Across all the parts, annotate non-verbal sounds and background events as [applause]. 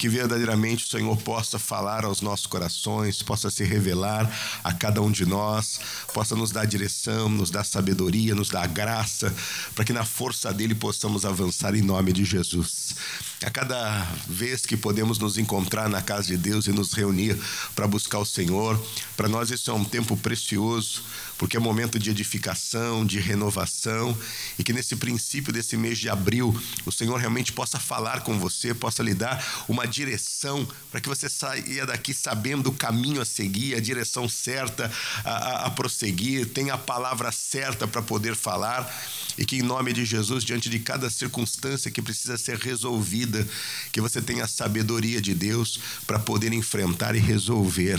que verdadeiramente o Senhor possa falar aos nossos corações, possa se revelar a cada um de nós, possa nos dar direção, nos dar sabedoria, nos dar graça, para que na força dele possamos avançar em nome de Jesus. A cada vez que podemos nos encontrar na casa de Deus e nos reunir para buscar o Senhor, para nós isso é um tempo precioso, porque é momento de edificação, de renovação, e que nesse princípio desse mês de abril, o Senhor realmente possa falar com você, possa lhe dar uma direção para que você saia daqui sabendo o caminho a seguir, a direção certa a, a, a prosseguir, tenha a palavra certa para poder falar, e que em nome de Jesus, diante de cada circunstância que precisa ser resolvida, que você tenha a sabedoria de Deus para poder enfrentar e resolver,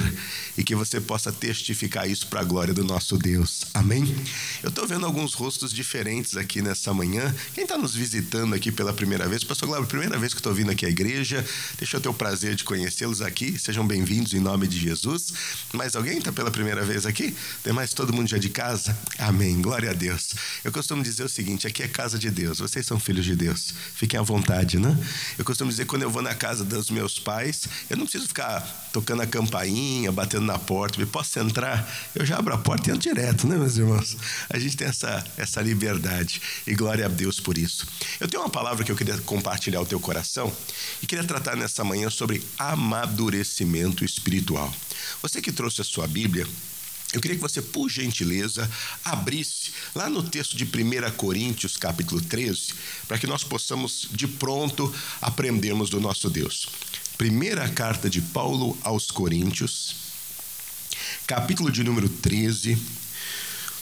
e que você possa testificar isso para a glória do nosso Deus. Amém? Eu estou vendo alguns rostos diferentes aqui nessa manhã. Quem está nos visitando aqui pela primeira vez, Pastor Glauber, primeira vez que estou vindo aqui à igreja, deixa eu ter o prazer de conhecê-los aqui. Sejam bem-vindos em nome de Jesus. Mais alguém está pela primeira vez aqui? Tem mais todo mundo já de casa? Amém. Glória a Deus. Eu costumo dizer o seguinte: aqui é casa de Deus. Vocês são filhos de Deus. Fiquem à vontade, né? Eu costumo dizer quando eu vou na casa dos meus pais, eu não preciso ficar tocando a campainha, batendo na porta. Me posso entrar? Eu já abro a porta e entro direto né, meus irmãos? A gente tem essa, essa liberdade e glória a Deus por isso. Eu tenho uma palavra que eu queria compartilhar ao teu coração e queria tratar nessa manhã sobre amadurecimento espiritual. Você que trouxe a sua Bíblia, eu queria que você, por gentileza, abrisse lá no texto de 1 Coríntios, capítulo 13, para que nós possamos de pronto aprendermos do nosso Deus. Primeira carta de Paulo aos Coríntios, capítulo de número 13,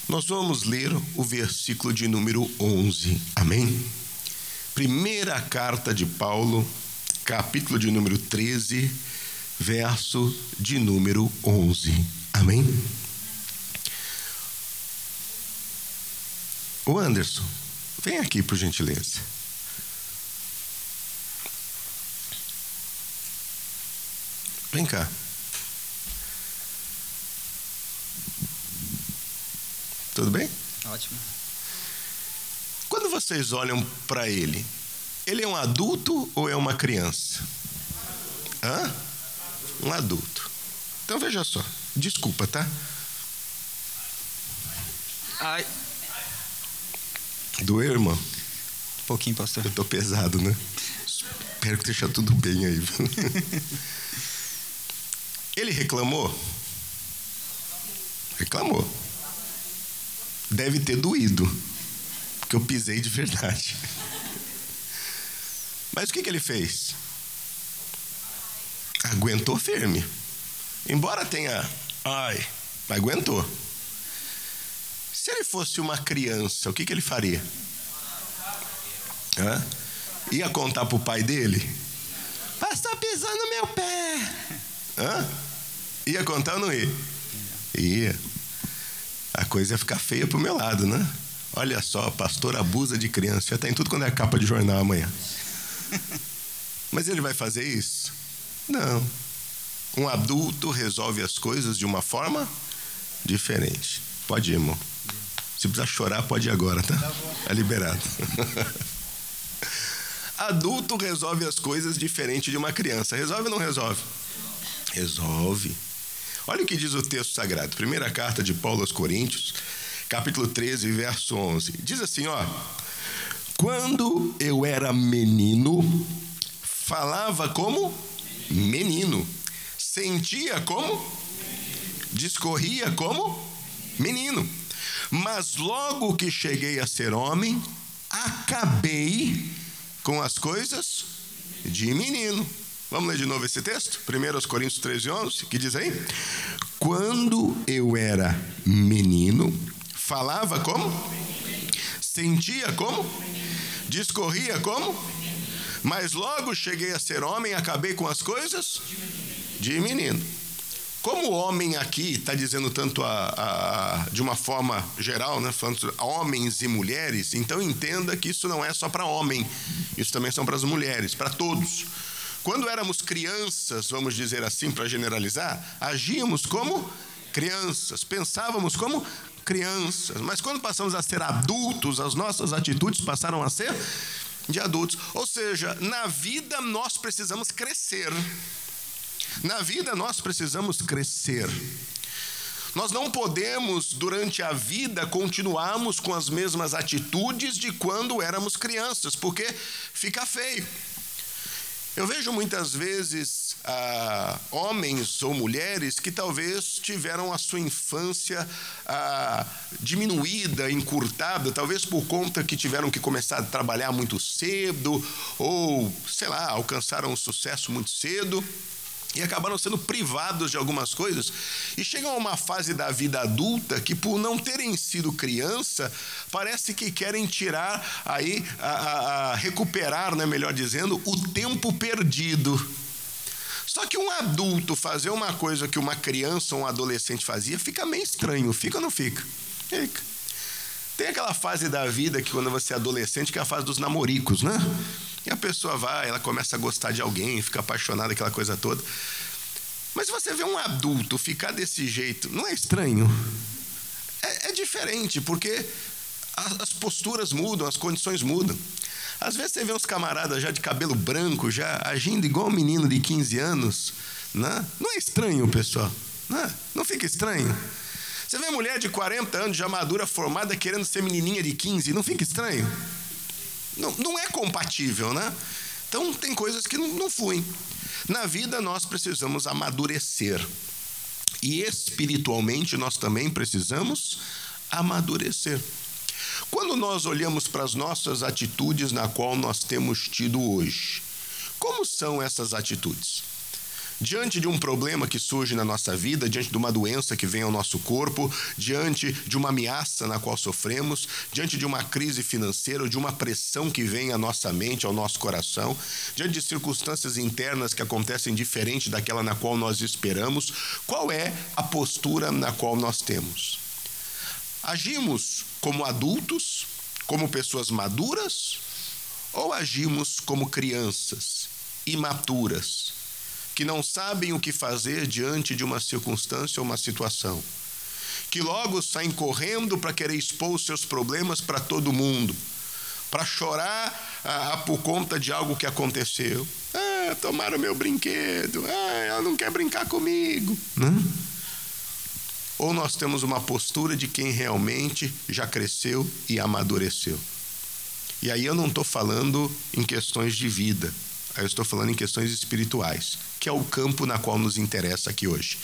nós vamos ler o versículo de número 11. Amém? Primeira carta de Paulo, capítulo de número 13, verso de número 11. Amém? O Anderson, vem aqui por gentileza. Vem cá. Tudo bem? Ótimo. Quando vocês olham para ele, ele é um adulto ou é uma criança? Hã? Um adulto. Então veja só. Desculpa, tá? Ai. Doeu, irmão? Um pouquinho, pastor. Eu tô pesado, né? Espero que esteja tudo bem aí. [laughs] Ele reclamou? Reclamou deve ter doído, porque eu pisei de verdade. Mas o que, que ele fez? Aguentou firme. Embora tenha. Ai, aguentou. Fosse uma criança, o que, que ele faria? Hã? Ia contar para o pai dele? Pastor pisando no meu pé. Hã? Ia contar ou não ia? Ia a coisa ia ficar feia pro meu lado, né? Olha só, pastor abusa de criança. Já tem tudo quando é capa de jornal amanhã. Mas ele vai fazer isso? Não. Um adulto resolve as coisas de uma forma diferente. Pode ir, irmão. Se precisar chorar, pode ir agora, tá? tá é liberado. [laughs] adulto resolve as coisas diferente de uma criança. Resolve ou não resolve? Resolve. Olha o que diz o texto sagrado. Primeira carta de Paulo aos Coríntios, capítulo 13, verso 11. Diz assim, ó: Quando eu era menino, falava como menino, sentia como discorria como menino. Mas logo que cheguei a ser homem, acabei com as coisas de menino. Vamos ler de novo esse texto? 1 Coríntios 13, 11, que diz aí: Quando eu era menino, falava como? Sentia como? Discorria como? Mas logo cheguei a ser homem, acabei com as coisas de menino. Como o homem aqui está dizendo tanto a, a, de uma forma geral, né, falando homens e mulheres, então entenda que isso não é só para homem, isso também são para as mulheres, para todos. Quando éramos crianças, vamos dizer assim, para generalizar, agíamos como crianças, pensávamos como crianças, mas quando passamos a ser adultos, as nossas atitudes passaram a ser de adultos. Ou seja, na vida nós precisamos crescer. Na vida nós precisamos crescer. Nós não podemos, durante a vida, continuarmos com as mesmas atitudes de quando éramos crianças, porque fica feio. Eu vejo muitas vezes ah, homens ou mulheres que talvez tiveram a sua infância ah, diminuída, encurtada, talvez por conta que tiveram que começar a trabalhar muito cedo, ou, sei lá, alcançaram um sucesso muito cedo e acabaram sendo privados de algumas coisas e chegam a uma fase da vida adulta que por não terem sido criança parece que querem tirar aí a, a, a recuperar, né, melhor dizendo, o tempo perdido. Só que um adulto fazer uma coisa que uma criança ou um adolescente fazia fica meio estranho, fica ou não fica? Fica. Tem aquela fase da vida que quando você é adolescente, que é a fase dos namoricos, né? E a pessoa vai, ela começa a gostar de alguém, fica apaixonada, aquela coisa toda. Mas você vê um adulto ficar desse jeito, não é estranho? É, é diferente, porque as posturas mudam, as condições mudam. Às vezes você vê uns camaradas já de cabelo branco, já agindo igual um menino de 15 anos. Né? Não é estranho, pessoal? Não, não fica estranho? Você vê mulher de 40 anos, já madura, formada, querendo ser menininha de 15, não fica estranho? Não, não é compatível, né? Então, tem coisas que não, não fluem. Na vida, nós precisamos amadurecer. E espiritualmente, nós também precisamos amadurecer. Quando nós olhamos para as nossas atitudes na qual nós temos tido hoje, como são essas atitudes? Diante de um problema que surge na nossa vida, diante de uma doença que vem ao nosso corpo, diante de uma ameaça na qual sofremos, diante de uma crise financeira ou de uma pressão que vem à nossa mente, ao nosso coração, diante de circunstâncias internas que acontecem diferente daquela na qual nós esperamos, qual é a postura na qual nós temos? Agimos como adultos, como pessoas maduras, ou agimos como crianças, imaturas? Que não sabem o que fazer diante de uma circunstância ou uma situação, que logo saem correndo para querer expor os seus problemas para todo mundo, para chorar ah, ah, por conta de algo que aconteceu. Ah, tomaram meu brinquedo, ah, ela não quer brincar comigo. Né? Ou nós temos uma postura de quem realmente já cresceu e amadureceu. E aí eu não estou falando em questões de vida, eu estou falando em questões espirituais, que é o campo na qual nos interessa aqui hoje.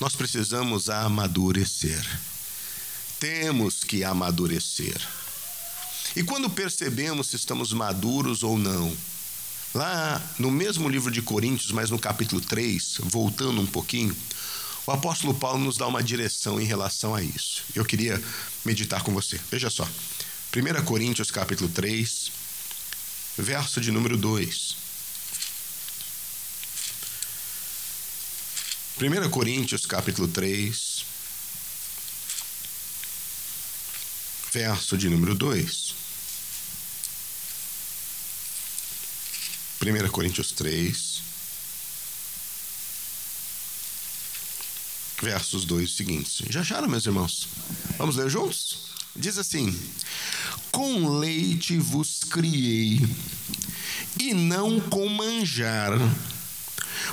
Nós precisamos amadurecer. Temos que amadurecer. E quando percebemos se estamos maduros ou não, lá no mesmo livro de Coríntios, mas no capítulo 3, voltando um pouquinho, o apóstolo Paulo nos dá uma direção em relação a isso. Eu queria meditar com você. Veja só. 1 Coríntios capítulo 3, verso de número 2. 1 Coríntios capítulo 3, verso de número 2. 1 Coríntios 3, versos 2 seguintes. Já acharam, meus irmãos? Vamos ler juntos? Diz assim: com leite vos criei, e não com manjar,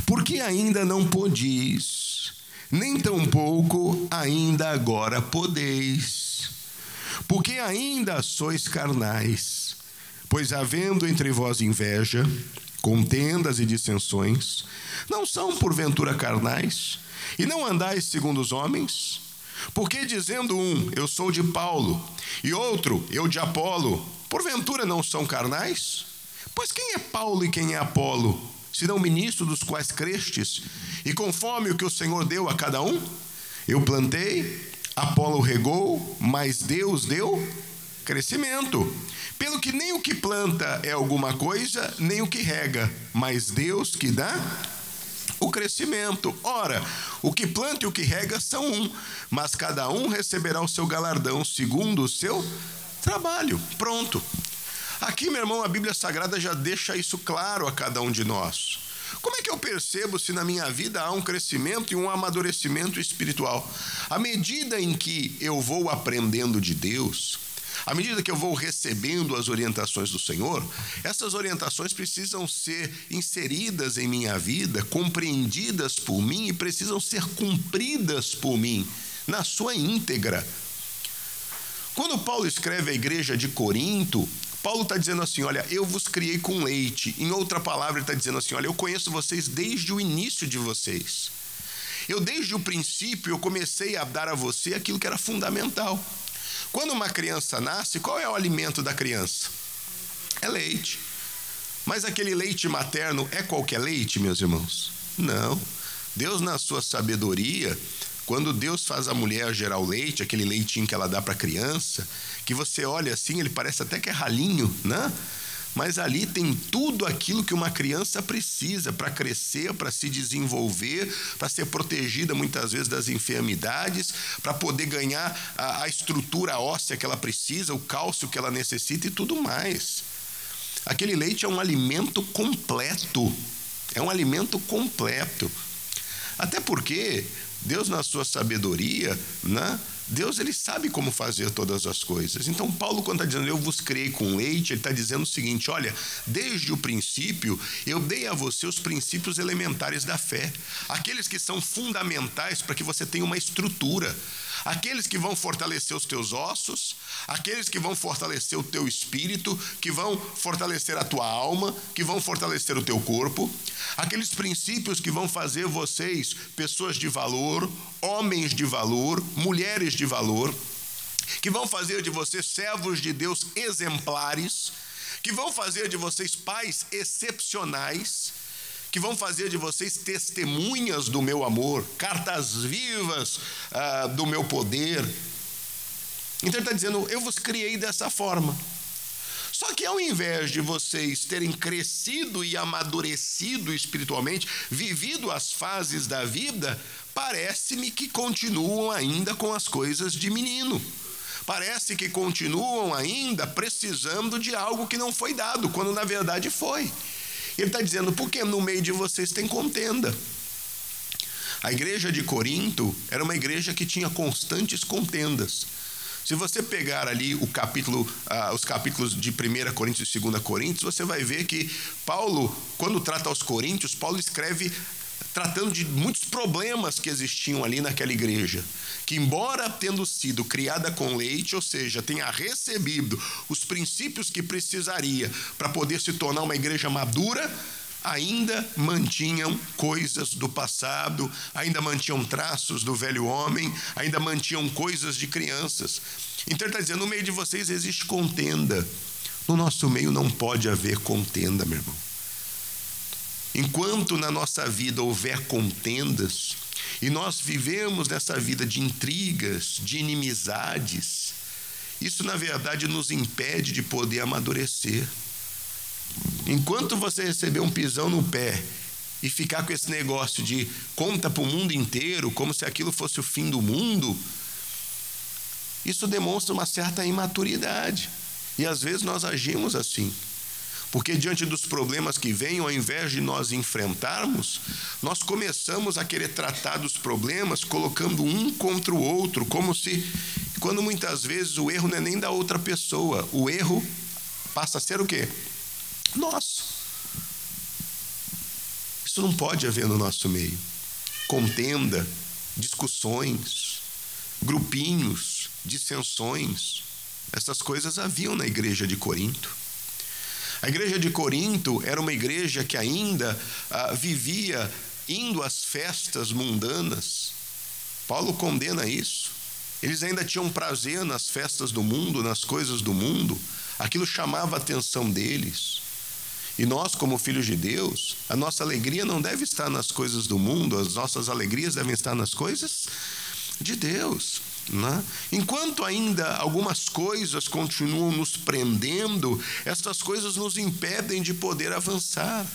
porque ainda não podis, nem tampouco ainda agora podeis, porque ainda sois carnais. Pois havendo entre vós inveja, contendas e dissensões, não são porventura carnais, e não andais segundo os homens? Porque dizendo um, eu sou de Paulo, e outro, eu de Apolo, porventura não são carnais? Pois quem é Paulo e quem é Apolo? Senão ministro dos quais crestes, e conforme o que o Senhor deu a cada um? Eu plantei, Apolo regou, mas Deus deu crescimento. Pelo que nem o que planta é alguma coisa, nem o que rega, mas Deus que dá o crescimento. Ora, o que planta e o que rega são um, mas cada um receberá o seu galardão segundo o seu trabalho. Pronto. Aqui, meu irmão, a Bíblia Sagrada já deixa isso claro a cada um de nós. Como é que eu percebo se na minha vida há um crescimento e um amadurecimento espiritual? À medida em que eu vou aprendendo de Deus, À medida que eu vou recebendo as orientações do Senhor, essas orientações precisam ser inseridas em minha vida, compreendidas por mim e precisam ser cumpridas por mim na sua íntegra. Quando Paulo escreve à igreja de Corinto, Paulo está dizendo assim: Olha, eu vos criei com leite. Em outra palavra, ele está dizendo assim: Olha, eu conheço vocês desde o início de vocês. Eu, desde o princípio, eu comecei a dar a você aquilo que era fundamental. Quando uma criança nasce, qual é o alimento da criança? É leite. Mas aquele leite materno é qualquer leite, meus irmãos? Não. Deus, na sua sabedoria, quando Deus faz a mulher gerar o leite, aquele leitinho que ela dá para a criança, que você olha assim, ele parece até que é ralinho, né? Mas ali tem tudo aquilo que uma criança precisa para crescer, para se desenvolver, para ser protegida muitas vezes das enfermidades, para poder ganhar a, a estrutura óssea que ela precisa, o cálcio que ela necessita e tudo mais. Aquele leite é um alimento completo. É um alimento completo. Até porque Deus, na sua sabedoria, né? Deus ele sabe como fazer todas as coisas. Então, Paulo, quando está dizendo eu vos criei com leite, ele está dizendo o seguinte: olha, desde o princípio eu dei a você os princípios elementares da fé, aqueles que são fundamentais para que você tenha uma estrutura. Aqueles que vão fortalecer os teus ossos, aqueles que vão fortalecer o teu espírito, que vão fortalecer a tua alma, que vão fortalecer o teu corpo, aqueles princípios que vão fazer vocês pessoas de valor, homens de valor, mulheres de valor, que vão fazer de vocês servos de Deus exemplares, que vão fazer de vocês pais excepcionais que vão fazer de vocês testemunhas do meu amor, cartas vivas ah, do meu poder. Então ele está dizendo: Eu vos criei dessa forma. Só que ao invés de vocês terem crescido e amadurecido espiritualmente, vivido as fases da vida, parece-me que continuam ainda com as coisas de menino. Parece que continuam ainda precisando de algo que não foi dado, quando na verdade foi. Ele está dizendo, porque no meio de vocês tem contenda. A igreja de Corinto era uma igreja que tinha constantes contendas. Se você pegar ali o capítulo, ah, os capítulos de 1 Coríntios e 2 Coríntios, você vai ver que Paulo, quando trata aos Coríntios, Paulo escreve tratando de muitos problemas que existiam ali naquela igreja, que embora tendo sido criada com leite, ou seja, tenha recebido os princípios que precisaria para poder se tornar uma igreja madura, ainda mantinham coisas do passado, ainda mantinham traços do velho homem, ainda mantinham coisas de crianças. Então ele está dizendo: no meio de vocês existe contenda. No nosso meio não pode haver contenda, meu irmão. Enquanto na nossa vida houver contendas, e nós vivemos nessa vida de intrigas, de inimizades, isso na verdade nos impede de poder amadurecer. Enquanto você receber um pisão no pé e ficar com esse negócio de conta para o mundo inteiro, como se aquilo fosse o fim do mundo, isso demonstra uma certa imaturidade. E às vezes nós agimos assim. Porque diante dos problemas que vêm, ao invés de nós enfrentarmos, nós começamos a querer tratar dos problemas colocando um contra o outro, como se, quando muitas vezes o erro não é nem da outra pessoa, o erro passa a ser o quê? Nosso. Isso não pode haver no nosso meio. Contenda, discussões, grupinhos, dissensões, essas coisas haviam na igreja de Corinto. A igreja de Corinto era uma igreja que ainda ah, vivia indo às festas mundanas. Paulo condena isso. Eles ainda tinham prazer nas festas do mundo, nas coisas do mundo. Aquilo chamava a atenção deles. E nós, como filhos de Deus, a nossa alegria não deve estar nas coisas do mundo, as nossas alegrias devem estar nas coisas de Deus. Né? Enquanto ainda algumas coisas continuam nos prendendo, estas coisas nos impedem de poder avançar.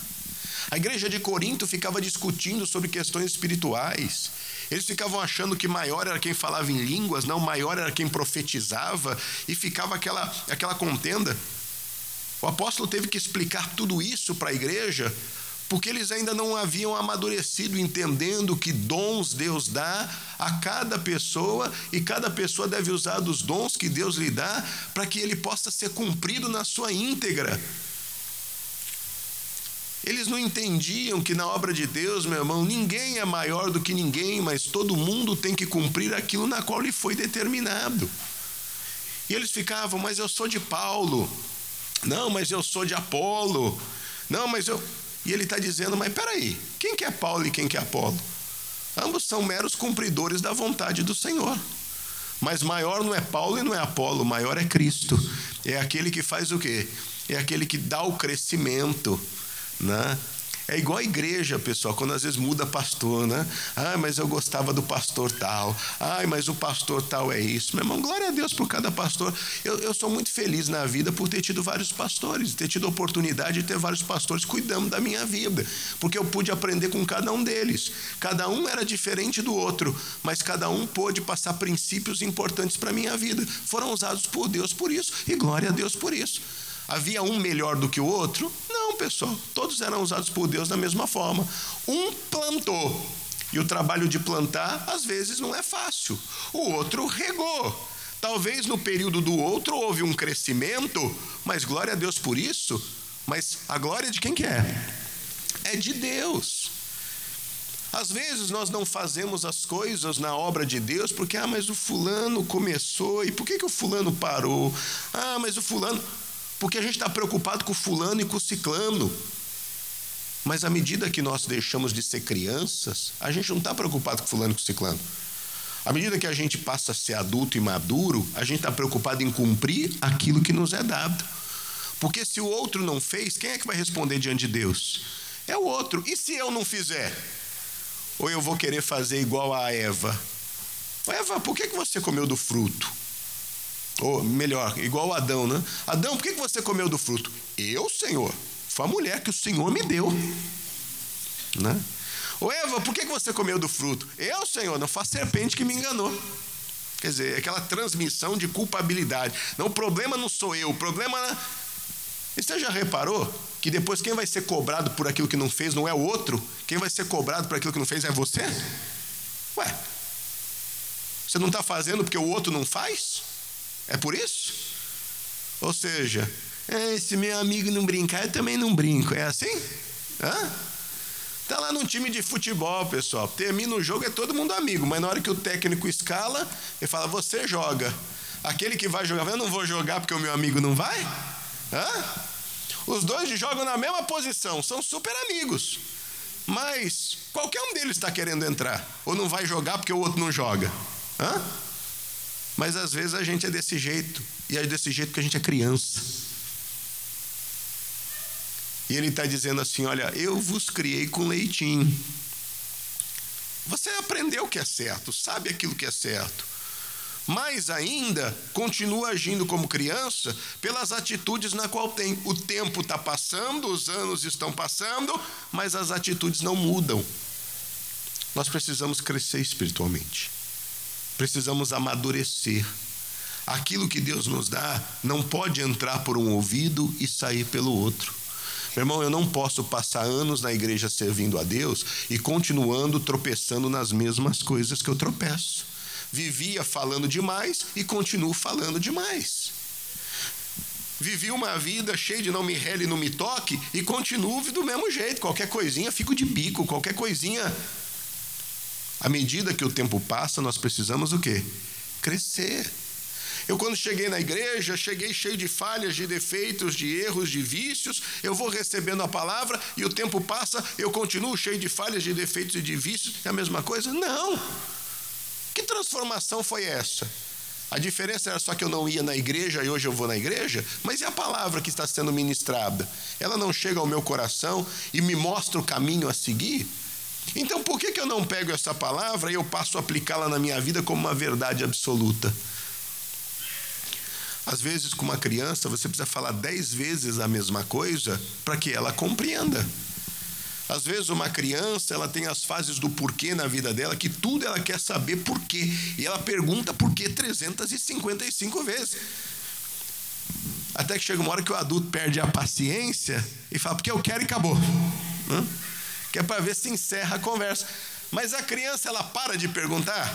A igreja de Corinto ficava discutindo sobre questões espirituais. Eles ficavam achando que maior era quem falava em línguas, não maior era quem profetizava, e ficava aquela, aquela contenda. O apóstolo teve que explicar tudo isso para a igreja porque eles ainda não haviam amadurecido entendendo que dons Deus dá a cada pessoa e cada pessoa deve usar dos dons que Deus lhe dá para que ele possa ser cumprido na sua íntegra. Eles não entendiam que na obra de Deus, meu irmão, ninguém é maior do que ninguém, mas todo mundo tem que cumprir aquilo na qual lhe foi determinado. E eles ficavam, mas eu sou de Paulo. Não, mas eu sou de Apolo. Não, mas eu. E ele está dizendo: Mas peraí, quem que é Paulo e quem que é Apolo? Ambos são meros cumpridores da vontade do Senhor. Mas maior não é Paulo e não é Apolo, maior é Cristo. É aquele que faz o quê? É aquele que dá o crescimento, né? É igual a igreja, pessoal, quando às vezes muda pastor, né? Ah, mas eu gostava do pastor tal. Ah, mas o pastor tal é isso. Meu irmão, glória a Deus por cada pastor. Eu, eu sou muito feliz na vida por ter tido vários pastores, ter tido a oportunidade de ter vários pastores cuidando da minha vida, porque eu pude aprender com cada um deles. Cada um era diferente do outro, mas cada um pôde passar princípios importantes para a minha vida. Foram usados por Deus por isso, e glória a Deus por isso. Havia um melhor do que o outro? Não, pessoal. Todos eram usados por Deus da mesma forma. Um plantou. E o trabalho de plantar, às vezes, não é fácil. O outro regou. Talvez no período do outro houve um crescimento, mas glória a Deus por isso. Mas a glória de quem que é? É de Deus. Às vezes nós não fazemos as coisas na obra de Deus porque, ah, mas o fulano começou e por que, que o fulano parou? Ah, mas o fulano. Porque a gente está preocupado com fulano e com ciclano. Mas à medida que nós deixamos de ser crianças, a gente não está preocupado com fulano e com ciclano. À medida que a gente passa a ser adulto e maduro, a gente está preocupado em cumprir aquilo que nos é dado. Porque se o outro não fez, quem é que vai responder diante de Deus? É o outro. E se eu não fizer? Ou eu vou querer fazer igual a Eva? Eva, por que você comeu do fruto? Ou melhor, igual Adão, né? Adão, por que você comeu do fruto? Eu, Senhor. Foi a mulher que o Senhor me deu. Né? Ô Eva, por que você comeu do fruto? Eu, Senhor, não foi a serpente que me enganou. Quer dizer, aquela transmissão de culpabilidade. Não, o problema não sou eu, o problema. E você já reparou que depois quem vai ser cobrado por aquilo que não fez não é o outro? Quem vai ser cobrado por aquilo que não fez é você? Ué, você não está fazendo porque o outro não faz? É por isso? Ou seja, é, se meu amigo não brincar, eu também não brinco. É assim? Hã? Tá lá num time de futebol, pessoal. Termina o jogo, é todo mundo amigo, mas na hora que o técnico escala, ele fala: Você joga. Aquele que vai jogar, eu não vou jogar porque o meu amigo não vai? Hã? Os dois jogam na mesma posição, são super amigos. Mas qualquer um deles está querendo entrar. Ou não vai jogar porque o outro não joga. Hã? Mas às vezes a gente é desse jeito, e é desse jeito que a gente é criança. E ele está dizendo assim: Olha, eu vos criei com leitinho. Você aprendeu o que é certo, sabe aquilo que é certo. Mais ainda, continua agindo como criança pelas atitudes na qual tem. O tempo está passando, os anos estão passando, mas as atitudes não mudam. Nós precisamos crescer espiritualmente precisamos amadurecer. Aquilo que Deus nos dá não pode entrar por um ouvido e sair pelo outro. Meu irmão, eu não posso passar anos na igreja servindo a Deus e continuando tropeçando nas mesmas coisas que eu tropeço. Vivia falando demais e continuo falando demais. Vivi uma vida cheia de não me rele, não me toque e continuo do mesmo jeito. Qualquer coisinha fico de bico, qualquer coisinha à medida que o tempo passa, nós precisamos o quê? Crescer. Eu, quando cheguei na igreja, cheguei cheio de falhas, de defeitos, de erros, de vícios. Eu vou recebendo a palavra e o tempo passa, eu continuo cheio de falhas, de defeitos e de vícios. É a mesma coisa? Não. Que transformação foi essa? A diferença era só que eu não ia na igreja e hoje eu vou na igreja, mas e a palavra que está sendo ministrada? Ela não chega ao meu coração e me mostra o caminho a seguir? Então, por que, que eu não pego essa palavra e eu passo a aplicá-la na minha vida como uma verdade absoluta? Às vezes, com uma criança, você precisa falar dez vezes a mesma coisa para que ela compreenda. Às vezes, uma criança ela tem as fases do porquê na vida dela, que tudo ela quer saber porquê. E ela pergunta porquê 355 vezes. Até que chega uma hora que o adulto perde a paciência e fala, porque eu quero e acabou. Hã? Que é para ver se encerra a conversa. Mas a criança, ela para de perguntar.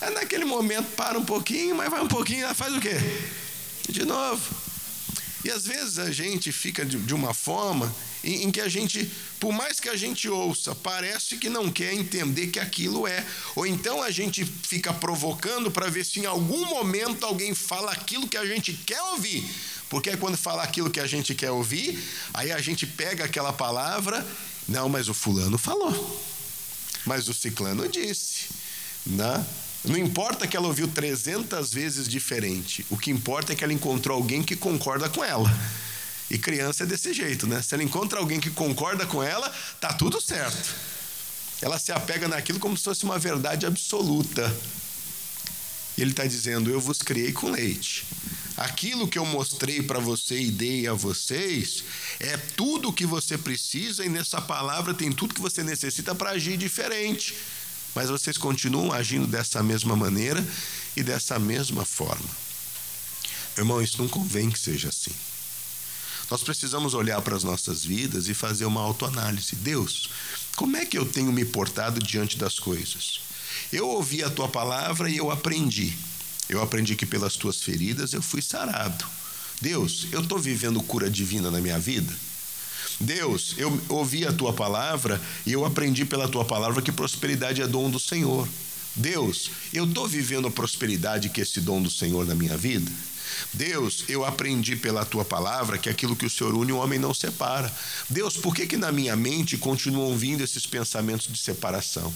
É naquele momento, para um pouquinho, mas vai um pouquinho, ela faz o quê? De novo. E às vezes a gente fica de, uma forma em, que a gente, por mais que a gente ouça, parece que não quer entender que aquilo é. Ou então a gente fica provocando para ver se em algum momento alguém fala aquilo que a gente quer ouvir. Porque quando fala aquilo que a gente quer ouvir, aí a gente pega aquela palavra, não, mas o fulano falou. Mas o ciclano disse, né? Não importa que ela ouviu 300 vezes diferente, o que importa é que ela encontrou alguém que concorda com ela. E criança é desse jeito, né? Se ela encontra alguém que concorda com ela, tá tudo certo. Ela se apega naquilo como se fosse uma verdade absoluta. Ele está dizendo: Eu vos criei com leite. Aquilo que eu mostrei para você e dei a vocês é tudo o que você precisa, e nessa palavra tem tudo que você necessita para agir diferente. Mas vocês continuam agindo dessa mesma maneira e dessa mesma forma. Irmão, isso não convém que seja assim. Nós precisamos olhar para as nossas vidas e fazer uma autoanálise. Deus, como é que eu tenho me portado diante das coisas? Eu ouvi a tua palavra e eu aprendi. Eu aprendi que pelas tuas feridas eu fui sarado. Deus, eu estou vivendo cura divina na minha vida? Deus, eu ouvi a tua palavra e eu aprendi pela tua palavra que prosperidade é dom do Senhor. Deus, eu estou vivendo a prosperidade que é esse dom do Senhor na minha vida? Deus, eu aprendi pela tua palavra que aquilo que o Senhor une, o homem não separa. Deus, por que, que na minha mente continuam vindo esses pensamentos de separação?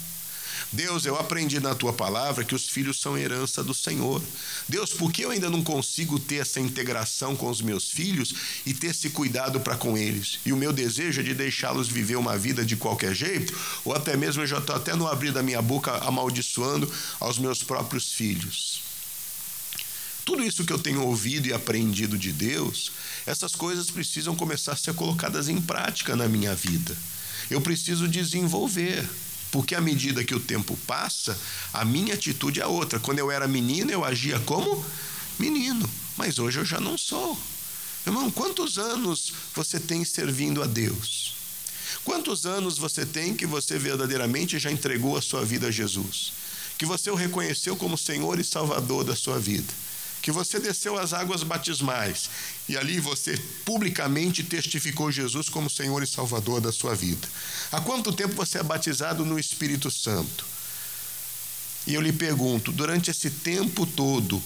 Deus, eu aprendi na tua palavra que os filhos são herança do Senhor. Deus, por que eu ainda não consigo ter essa integração com os meus filhos e ter esse cuidado para com eles? E o meu desejo é de deixá-los viver uma vida de qualquer jeito, ou até mesmo eu já estou até no abrir da minha boca amaldiçoando aos meus próprios filhos. Tudo isso que eu tenho ouvido e aprendido de Deus, essas coisas precisam começar a ser colocadas em prática na minha vida. Eu preciso desenvolver. Porque à medida que o tempo passa, a minha atitude é outra. Quando eu era menino, eu agia como menino, mas hoje eu já não sou. Irmão, quantos anos você tem servindo a Deus? Quantos anos você tem que você verdadeiramente já entregou a sua vida a Jesus? Que você o reconheceu como Senhor e Salvador da sua vida? Que você desceu as águas batismais e ali você publicamente testificou Jesus como Senhor e Salvador da sua vida. Há quanto tempo você é batizado no Espírito Santo? E eu lhe pergunto, durante esse tempo todo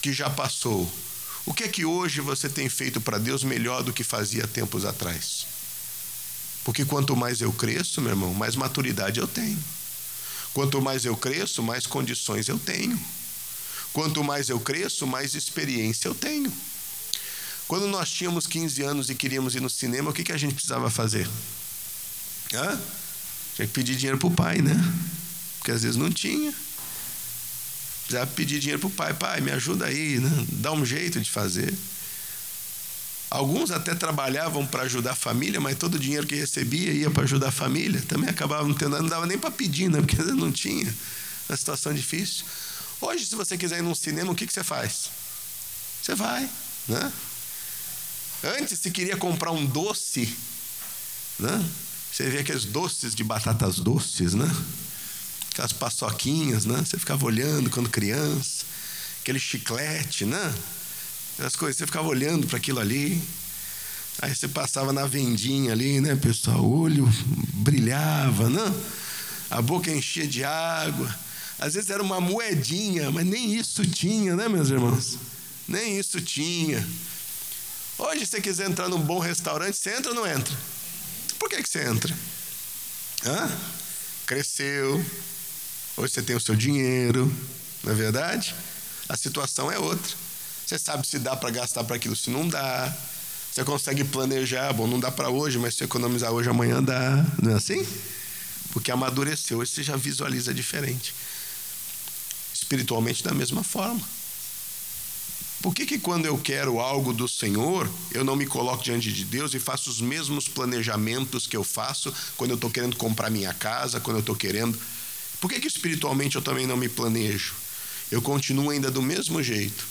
que já passou, o que é que hoje você tem feito para Deus melhor do que fazia tempos atrás? Porque quanto mais eu cresço, meu irmão, mais maturidade eu tenho. Quanto mais eu cresço, mais condições eu tenho. Quanto mais eu cresço, mais experiência eu tenho. Quando nós tínhamos 15 anos e queríamos ir no cinema, o que, que a gente precisava fazer? Hã? Tinha que pedir dinheiro para o pai, né? Porque às vezes não tinha. Precisava pedir dinheiro para o pai. Pai, me ajuda aí, né? dá um jeito de fazer. Alguns até trabalhavam para ajudar a família, mas todo o dinheiro que recebia ia para ajudar a família. Também acabava não tendo, não dava nem para pedir, né? porque não tinha. Uma situação difícil. Hoje, se você quiser ir num cinema, o que, que você faz? Você vai, né? Antes, se queria comprar um doce, né? Você vê aqueles doces de batatas doces, né? Aquelas paçoquinhas, né? Você ficava olhando quando criança, aquele chiclete, né? As coisas, você ficava olhando para aquilo ali. Aí você passava na vendinha ali, né, pessoal? O olho brilhava, né? A boca enchia de água. Às vezes era uma moedinha, mas nem isso tinha, né, meus irmãos? Nem isso tinha. Hoje, se você quiser entrar num bom restaurante, você entra ou não entra? Por que, que você entra? Hã? Cresceu. Hoje você tem o seu dinheiro, não é verdade? A situação é outra. Você sabe se dá para gastar para aquilo, se não dá. Você consegue planejar, bom, não dá para hoje, mas se economizar hoje, amanhã dá. Não é assim? Porque amadureceu, hoje você já visualiza diferente espiritualmente da mesma forma. Por que, que quando eu quero algo do Senhor, eu não me coloco diante de Deus e faço os mesmos planejamentos que eu faço quando eu estou querendo comprar minha casa, quando eu estou querendo. Por que, que espiritualmente eu também não me planejo? Eu continuo ainda do mesmo jeito,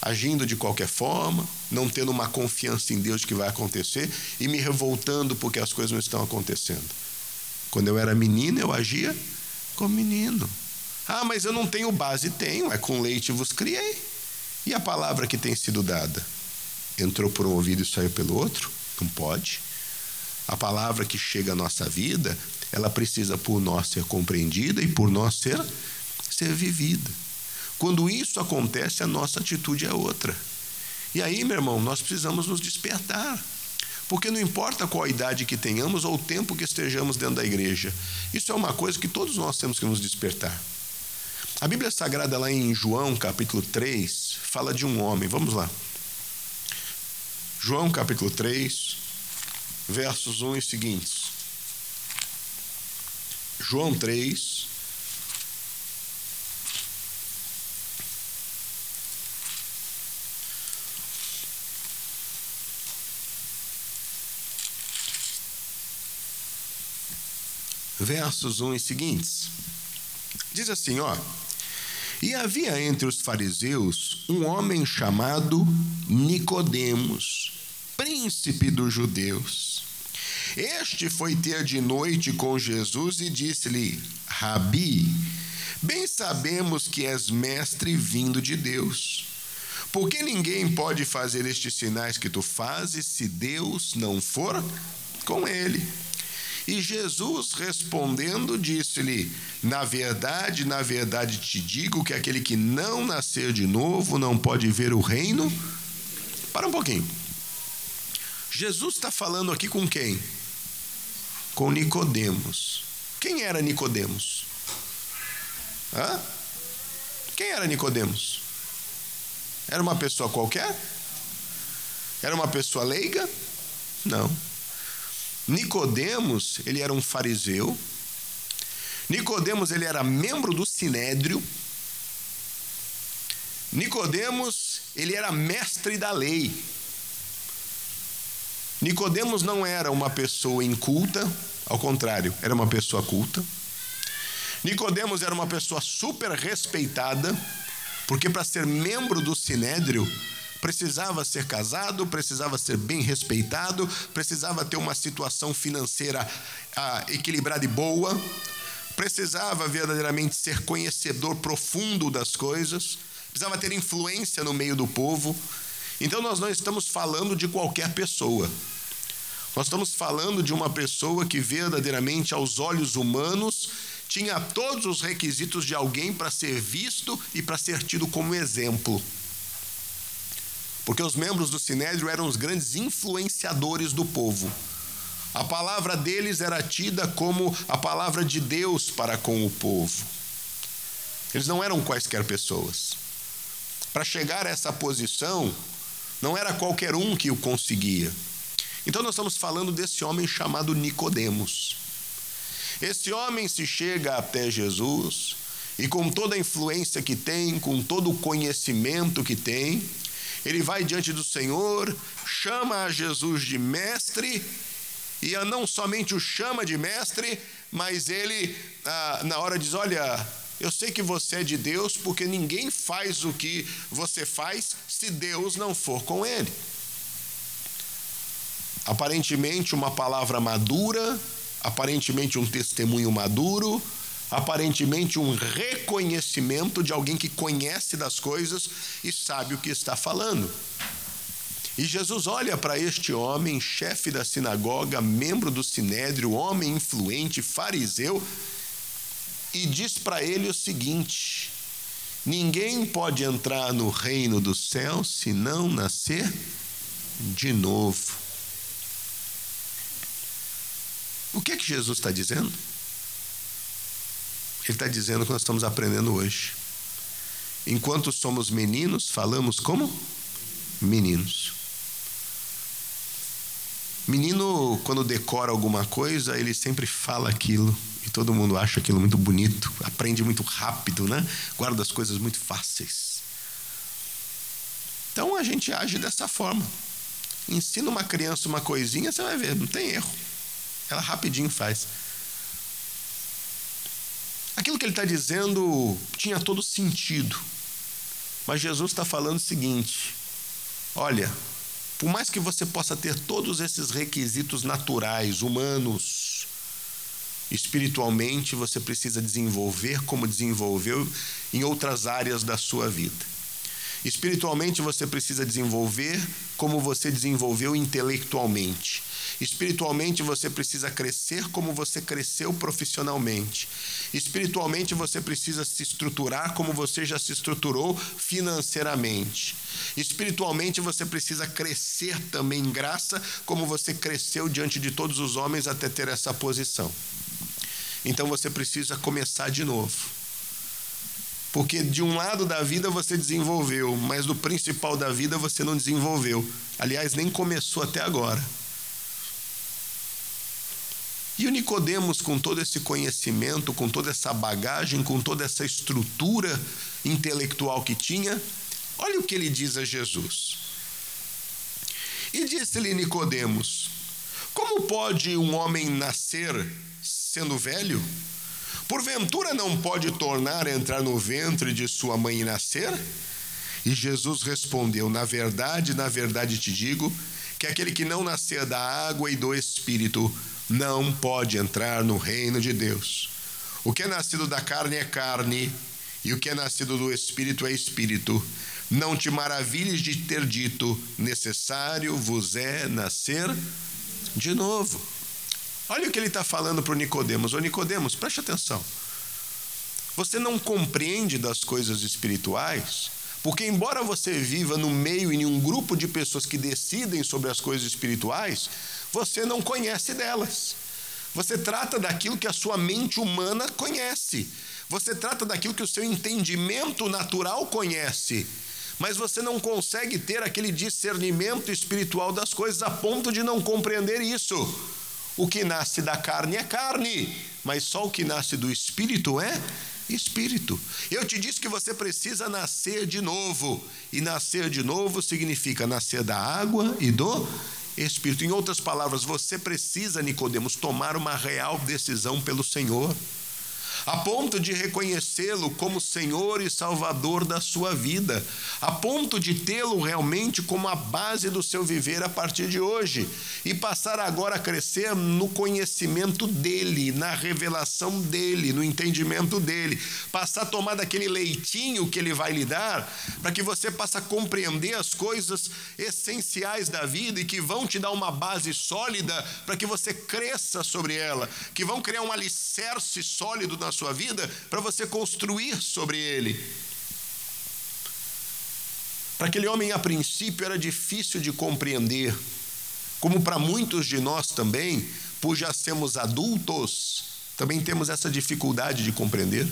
agindo de qualquer forma, não tendo uma confiança em Deus de que vai acontecer e me revoltando porque as coisas não estão acontecendo. Quando eu era menino, eu agia como menino. Ah, mas eu não tenho base. Tenho, é com leite vos criei. E a palavra que tem sido dada? Entrou por um ouvido e saiu pelo outro? Não pode. A palavra que chega à nossa vida, ela precisa por nós ser compreendida e por nós ser, ser vivida. Quando isso acontece, a nossa atitude é outra. E aí, meu irmão, nós precisamos nos despertar. Porque não importa qual idade que tenhamos ou o tempo que estejamos dentro da igreja, isso é uma coisa que todos nós temos que nos despertar. A Bíblia Sagrada, lá em João capítulo 3, fala de um homem. Vamos lá. João capítulo 3, versos 1 e seguintes. João 3, versos 1 e seguintes. Diz assim, ó: E havia entre os fariseus um homem chamado Nicodemos, príncipe dos judeus. Este foi ter de noite com Jesus e disse-lhe: Rabi, bem sabemos que és mestre vindo de Deus. Porque ninguém pode fazer estes sinais que tu fazes se Deus não for com ele. E Jesus respondendo disse-lhe: Na verdade, na verdade te digo que aquele que não nascer de novo não pode ver o reino. Para um pouquinho. Jesus está falando aqui com quem? Com Nicodemos. Quem era Nicodemos? Hã? Quem era Nicodemos? Era uma pessoa qualquer? Era uma pessoa leiga? Não. Nicodemos, ele era um fariseu. Nicodemos, ele era membro do sinédrio. Nicodemos, ele era mestre da lei. Nicodemos não era uma pessoa inculta, ao contrário, era uma pessoa culta. Nicodemos era uma pessoa super respeitada, porque para ser membro do sinédrio, precisava ser casado, precisava ser bem respeitado, precisava ter uma situação financeira ah, equilibrada e boa, precisava verdadeiramente ser conhecedor profundo das coisas, precisava ter influência no meio do povo. Então nós não estamos falando de qualquer pessoa. Nós estamos falando de uma pessoa que verdadeiramente aos olhos humanos tinha todos os requisitos de alguém para ser visto e para ser tido como exemplo porque os membros do sinédrio eram os grandes influenciadores do povo. A palavra deles era tida como a palavra de Deus para com o povo. Eles não eram quaisquer pessoas. Para chegar a essa posição, não era qualquer um que o conseguia. Então nós estamos falando desse homem chamado Nicodemos. Esse homem se chega até Jesus e com toda a influência que tem, com todo o conhecimento que tem, ele vai diante do Senhor, chama a Jesus de mestre, e não somente o chama de mestre, mas ele, ah, na hora, diz: Olha, eu sei que você é de Deus, porque ninguém faz o que você faz se Deus não for com ele. Aparentemente, uma palavra madura, aparentemente, um testemunho maduro, aparentemente um reconhecimento de alguém que conhece das coisas e sabe o que está falando. E Jesus olha para este homem, chefe da sinagoga, membro do sinédrio, homem influente, fariseu, e diz para ele o seguinte: Ninguém pode entrar no reino dos céus se não nascer de novo. O que é que Jesus está dizendo? Ele está dizendo que nós estamos aprendendo hoje. Enquanto somos meninos, falamos como meninos. Menino, quando decora alguma coisa, ele sempre fala aquilo e todo mundo acha aquilo muito bonito, aprende muito rápido, né? Guarda as coisas muito fáceis. Então a gente age dessa forma. Ensina uma criança uma coisinha, você vai ver, não tem erro. Ela rapidinho faz. Aquilo que ele está dizendo tinha todo sentido. Mas Jesus está falando o seguinte: olha, por mais que você possa ter todos esses requisitos naturais, humanos, Espiritualmente, você precisa desenvolver como desenvolveu em outras áreas da sua vida. Espiritualmente, você precisa desenvolver como você desenvolveu intelectualmente. Espiritualmente, você precisa crescer como você cresceu profissionalmente. Espiritualmente, você precisa se estruturar como você já se estruturou financeiramente. Espiritualmente, você precisa crescer também em graça, como você cresceu diante de todos os homens até ter essa posição. Então você precisa começar de novo. Porque de um lado da vida você desenvolveu, mas do principal da vida você não desenvolveu. Aliás, nem começou até agora. E o Nicodemos, com todo esse conhecimento, com toda essa bagagem, com toda essa estrutura intelectual que tinha, olha o que ele diz a Jesus. E disse-lhe Nicodemos: Como pode um homem nascer sendo velho? Porventura não pode tornar a entrar no ventre de sua mãe e nascer? E Jesus respondeu: Na verdade, na verdade te digo, que aquele que não nascer da água e do espírito não pode entrar no reino de Deus. O que é nascido da carne é carne, e o que é nascido do espírito é espírito. Não te maravilhes de ter dito: necessário vos é nascer de novo. Olha o que ele está falando para o Nicodemos. Ô Nicodemos, preste atenção. Você não compreende das coisas espirituais, porque embora você viva no meio em um grupo de pessoas que decidem sobre as coisas espirituais, você não conhece delas. Você trata daquilo que a sua mente humana conhece. Você trata daquilo que o seu entendimento natural conhece. Mas você não consegue ter aquele discernimento espiritual das coisas a ponto de não compreender isso. O que nasce da carne é carne, mas só o que nasce do espírito é espírito. Eu te disse que você precisa nascer de novo, e nascer de novo significa nascer da água e do espírito. Em outras palavras, você precisa, Nicodemos, tomar uma real decisão pelo Senhor a ponto de reconhecê-lo como Senhor e Salvador da sua vida, a ponto de tê-lo realmente como a base do seu viver a partir de hoje e passar agora a crescer no conhecimento dele, na revelação dele, no entendimento dele, passar a tomar daquele leitinho que ele vai lhe dar, para que você possa compreender as coisas essenciais da vida e que vão te dar uma base sólida para que você cresça sobre ela, que vão criar um alicerce sólido na sua vida para você construir sobre ele. Para aquele homem, a princípio, era difícil de compreender, como para muitos de nós também, por já sermos adultos, também temos essa dificuldade de compreender.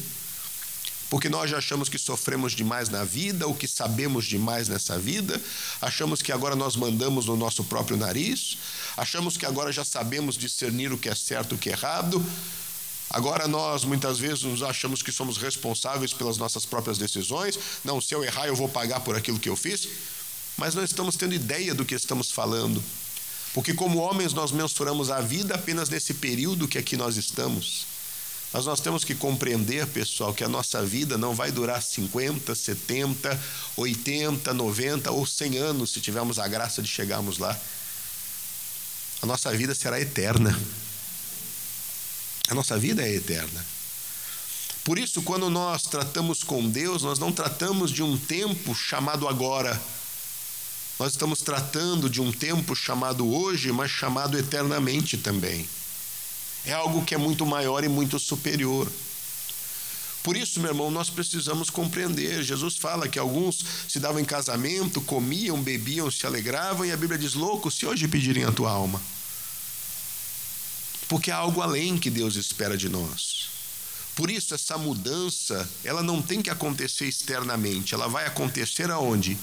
Porque nós já achamos que sofremos demais na vida, ou que sabemos demais nessa vida, achamos que agora nós mandamos no nosso próprio nariz, achamos que agora já sabemos discernir o que é certo e o que é errado, Agora nós muitas vezes nos achamos que somos responsáveis pelas nossas próprias decisões. Não, se eu errar, eu vou pagar por aquilo que eu fiz. Mas não estamos tendo ideia do que estamos falando. Porque, como homens, nós mensuramos a vida apenas nesse período que aqui nós estamos. Mas nós temos que compreender, pessoal, que a nossa vida não vai durar 50, 70, 80, 90 ou 100 anos se tivermos a graça de chegarmos lá. A nossa vida será eterna. A nossa vida é eterna. Por isso, quando nós tratamos com Deus, nós não tratamos de um tempo chamado agora. Nós estamos tratando de um tempo chamado hoje, mas chamado eternamente também. É algo que é muito maior e muito superior. Por isso, meu irmão, nós precisamos compreender. Jesus fala que alguns se davam em casamento, comiam, bebiam, se alegravam, e a Bíblia diz: louco, se hoje pedirem a tua alma porque há algo além que Deus espera de nós. Por isso essa mudança, ela não tem que acontecer externamente, ela vai acontecer aonde?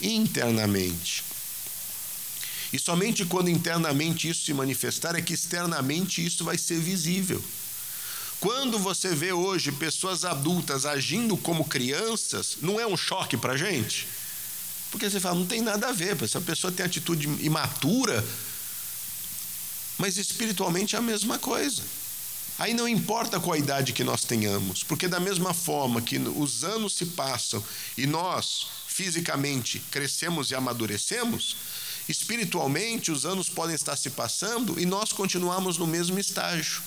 Internamente. E somente quando internamente isso se manifestar é que externamente isso vai ser visível. Quando você vê hoje pessoas adultas agindo como crianças, não é um choque para gente? Porque você fala, não tem nada a ver, essa pessoa tem atitude imatura, mas espiritualmente é a mesma coisa. Aí não importa qual a idade que nós tenhamos, porque da mesma forma que os anos se passam e nós fisicamente crescemos e amadurecemos, espiritualmente os anos podem estar se passando e nós continuamos no mesmo estágio.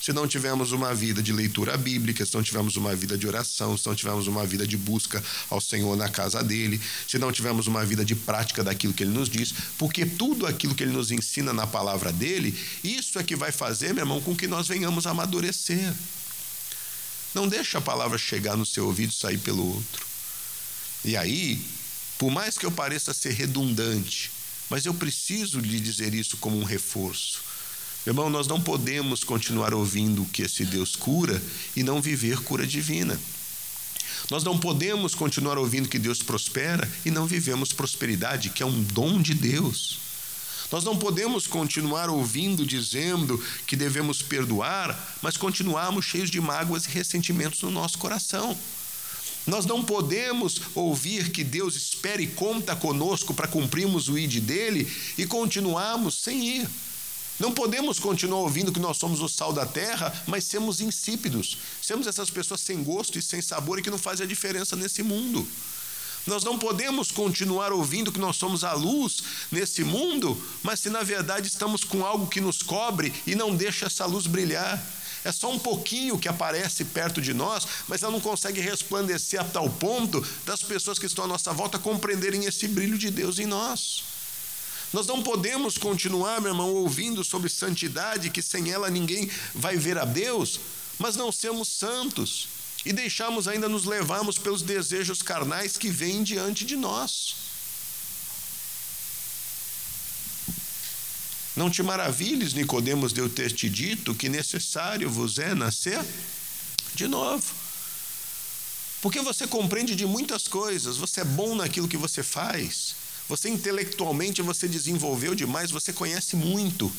Se não tivermos uma vida de leitura bíblica, se não tivermos uma vida de oração, se não tivermos uma vida de busca ao Senhor na casa dele, se não tivermos uma vida de prática daquilo que ele nos diz, porque tudo aquilo que ele nos ensina na palavra dele, isso é que vai fazer, meu irmão, com que nós venhamos a amadurecer. Não deixe a palavra chegar no seu ouvido e sair pelo outro. E aí, por mais que eu pareça ser redundante, mas eu preciso lhe dizer isso como um reforço. Irmão, nós não podemos continuar ouvindo que esse Deus cura e não viver cura divina. Nós não podemos continuar ouvindo que Deus prospera e não vivemos prosperidade, que é um dom de Deus. Nós não podemos continuar ouvindo dizendo que devemos perdoar, mas continuarmos cheios de mágoas e ressentimentos no nosso coração. Nós não podemos ouvir que Deus espera e conta conosco para cumprirmos o ID dele e continuarmos sem ir. Não podemos continuar ouvindo que nós somos o sal da terra, mas sermos insípidos. Sermos essas pessoas sem gosto e sem sabor e que não fazem a diferença nesse mundo. Nós não podemos continuar ouvindo que nós somos a luz nesse mundo, mas se na verdade estamos com algo que nos cobre e não deixa essa luz brilhar. É só um pouquinho que aparece perto de nós, mas ela não consegue resplandecer a tal ponto das pessoas que estão à nossa volta compreenderem esse brilho de Deus em nós. Nós não podemos continuar, meu irmão, ouvindo sobre santidade, que sem ela ninguém vai ver a Deus, mas não sermos santos e deixarmos ainda nos levarmos pelos desejos carnais que vêm diante de nós. Não te maravilhes, Nicodemos, de eu ter te dito que necessário vos é nascer de novo. Porque você compreende de muitas coisas, você é bom naquilo que você faz, você intelectualmente você desenvolveu demais, você conhece muito.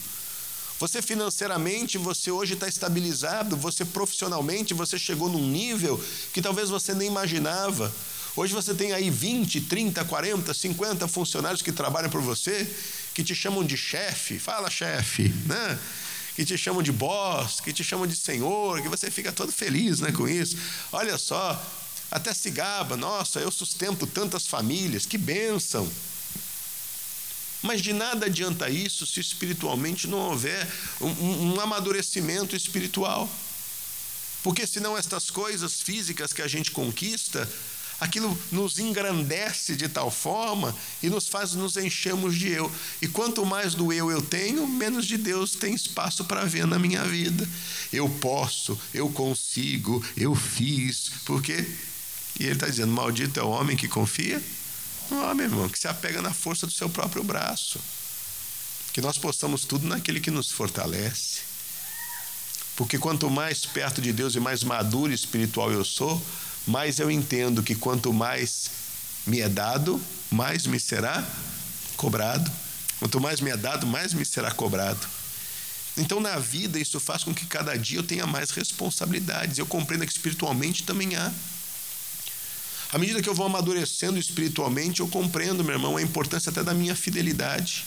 Você financeiramente, você hoje está estabilizado, você profissionalmente, você chegou num nível que talvez você nem imaginava. Hoje você tem aí 20, 30, 40, 50 funcionários que trabalham por você, que te chamam de chefe, fala chefe, né? Que te chamam de boss, que te chamam de senhor, que você fica todo feliz né, com isso. Olha só, até se gaba, nossa, eu sustento tantas famílias, que bênção. Mas de nada adianta isso se espiritualmente não houver um, um amadurecimento espiritual. Porque senão estas coisas físicas que a gente conquista, aquilo nos engrandece de tal forma e nos faz nos enchemos de eu. E quanto mais do eu eu tenho, menos de Deus tem espaço para ver na minha vida. Eu posso, eu consigo, eu fiz, porque e ele está dizendo: maldito é o homem que confia não, meu irmão, que se apega na força do seu próprio braço. Que nós possamos tudo naquele que nos fortalece. Porque quanto mais perto de Deus e mais maduro espiritual eu sou, mais eu entendo que quanto mais me é dado, mais me será cobrado. Quanto mais me é dado, mais me será cobrado. Então, na vida, isso faz com que cada dia eu tenha mais responsabilidades. Eu compreendo que espiritualmente também há. À medida que eu vou amadurecendo espiritualmente, eu compreendo, meu irmão, a importância até da minha fidelidade.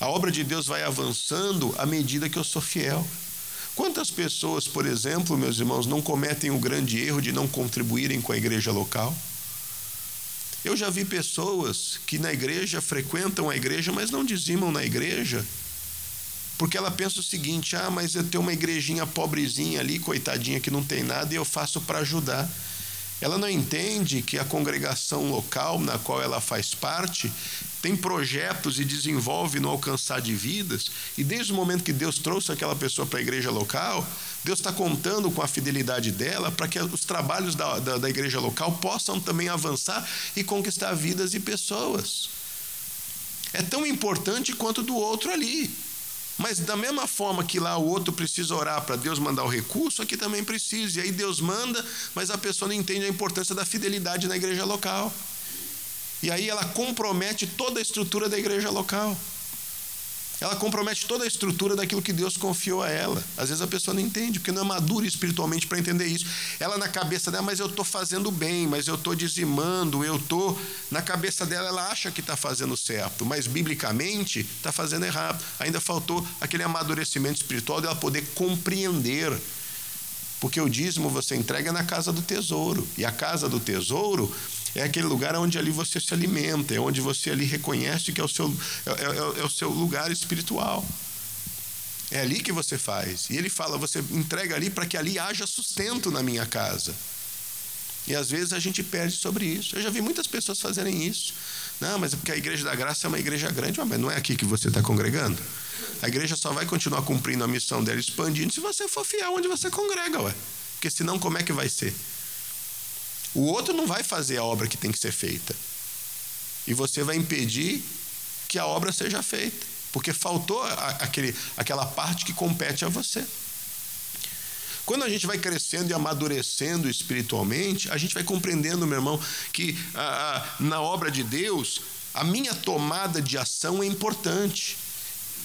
A obra de Deus vai avançando à medida que eu sou fiel. Quantas pessoas, por exemplo, meus irmãos, não cometem o grande erro de não contribuírem com a igreja local? Eu já vi pessoas que na igreja frequentam a igreja, mas não dizimam na igreja, porque ela pensa o seguinte: ah, mas eu tenho uma igrejinha pobrezinha ali, coitadinha, que não tem nada, e eu faço para ajudar. Ela não entende que a congregação local na qual ela faz parte tem projetos e desenvolve no alcançar de vidas, e desde o momento que Deus trouxe aquela pessoa para a igreja local, Deus está contando com a fidelidade dela para que os trabalhos da, da, da igreja local possam também avançar e conquistar vidas e pessoas. É tão importante quanto do outro ali. Mas da mesma forma que lá o outro precisa orar para Deus mandar o recurso, aqui também precisa. E aí Deus manda, mas a pessoa não entende a importância da fidelidade na igreja local. E aí ela compromete toda a estrutura da igreja local. Ela compromete toda a estrutura daquilo que Deus confiou a ela. Às vezes a pessoa não entende, porque não é madura espiritualmente para entender isso. Ela na cabeça dela, mas eu estou fazendo bem, mas eu estou dizimando, eu estou. Na cabeça dela, ela acha que está fazendo certo, mas biblicamente está fazendo errado. Ainda faltou aquele amadurecimento espiritual dela poder compreender. Porque o dízimo você entrega na casa do tesouro. E a casa do tesouro é aquele lugar onde ali você se alimenta, é onde você ali reconhece que é o seu, é, é, é o seu lugar espiritual. É ali que você faz. E ele fala: você entrega ali para que ali haja sustento na minha casa. E às vezes a gente perde sobre isso. Eu já vi muitas pessoas fazerem isso. Não, mas é porque a igreja da graça é uma igreja grande, mas não é aqui que você está congregando. A igreja só vai continuar cumprindo a missão dela, expandindo, se você for fiel onde você congrega, ué. Porque senão, como é que vai ser? O outro não vai fazer a obra que tem que ser feita. E você vai impedir que a obra seja feita. Porque faltou aquele, aquela parte que compete a você. Quando a gente vai crescendo e amadurecendo espiritualmente, a gente vai compreendendo, meu irmão, que ah, ah, na obra de Deus, a minha tomada de ação é importante.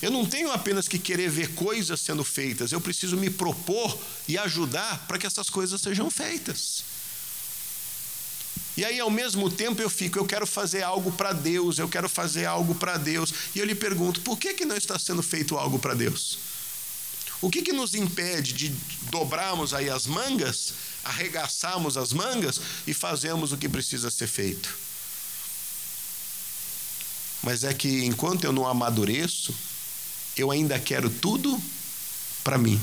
Eu não tenho apenas que querer ver coisas sendo feitas, eu preciso me propor e ajudar para que essas coisas sejam feitas. E aí, ao mesmo tempo, eu fico, eu quero fazer algo para Deus, eu quero fazer algo para Deus. E eu lhe pergunto, por que, que não está sendo feito algo para Deus? O que, que nos impede de dobrarmos aí as mangas, arregaçarmos as mangas e fazermos o que precisa ser feito? Mas é que enquanto eu não amadureço, eu ainda quero tudo para mim.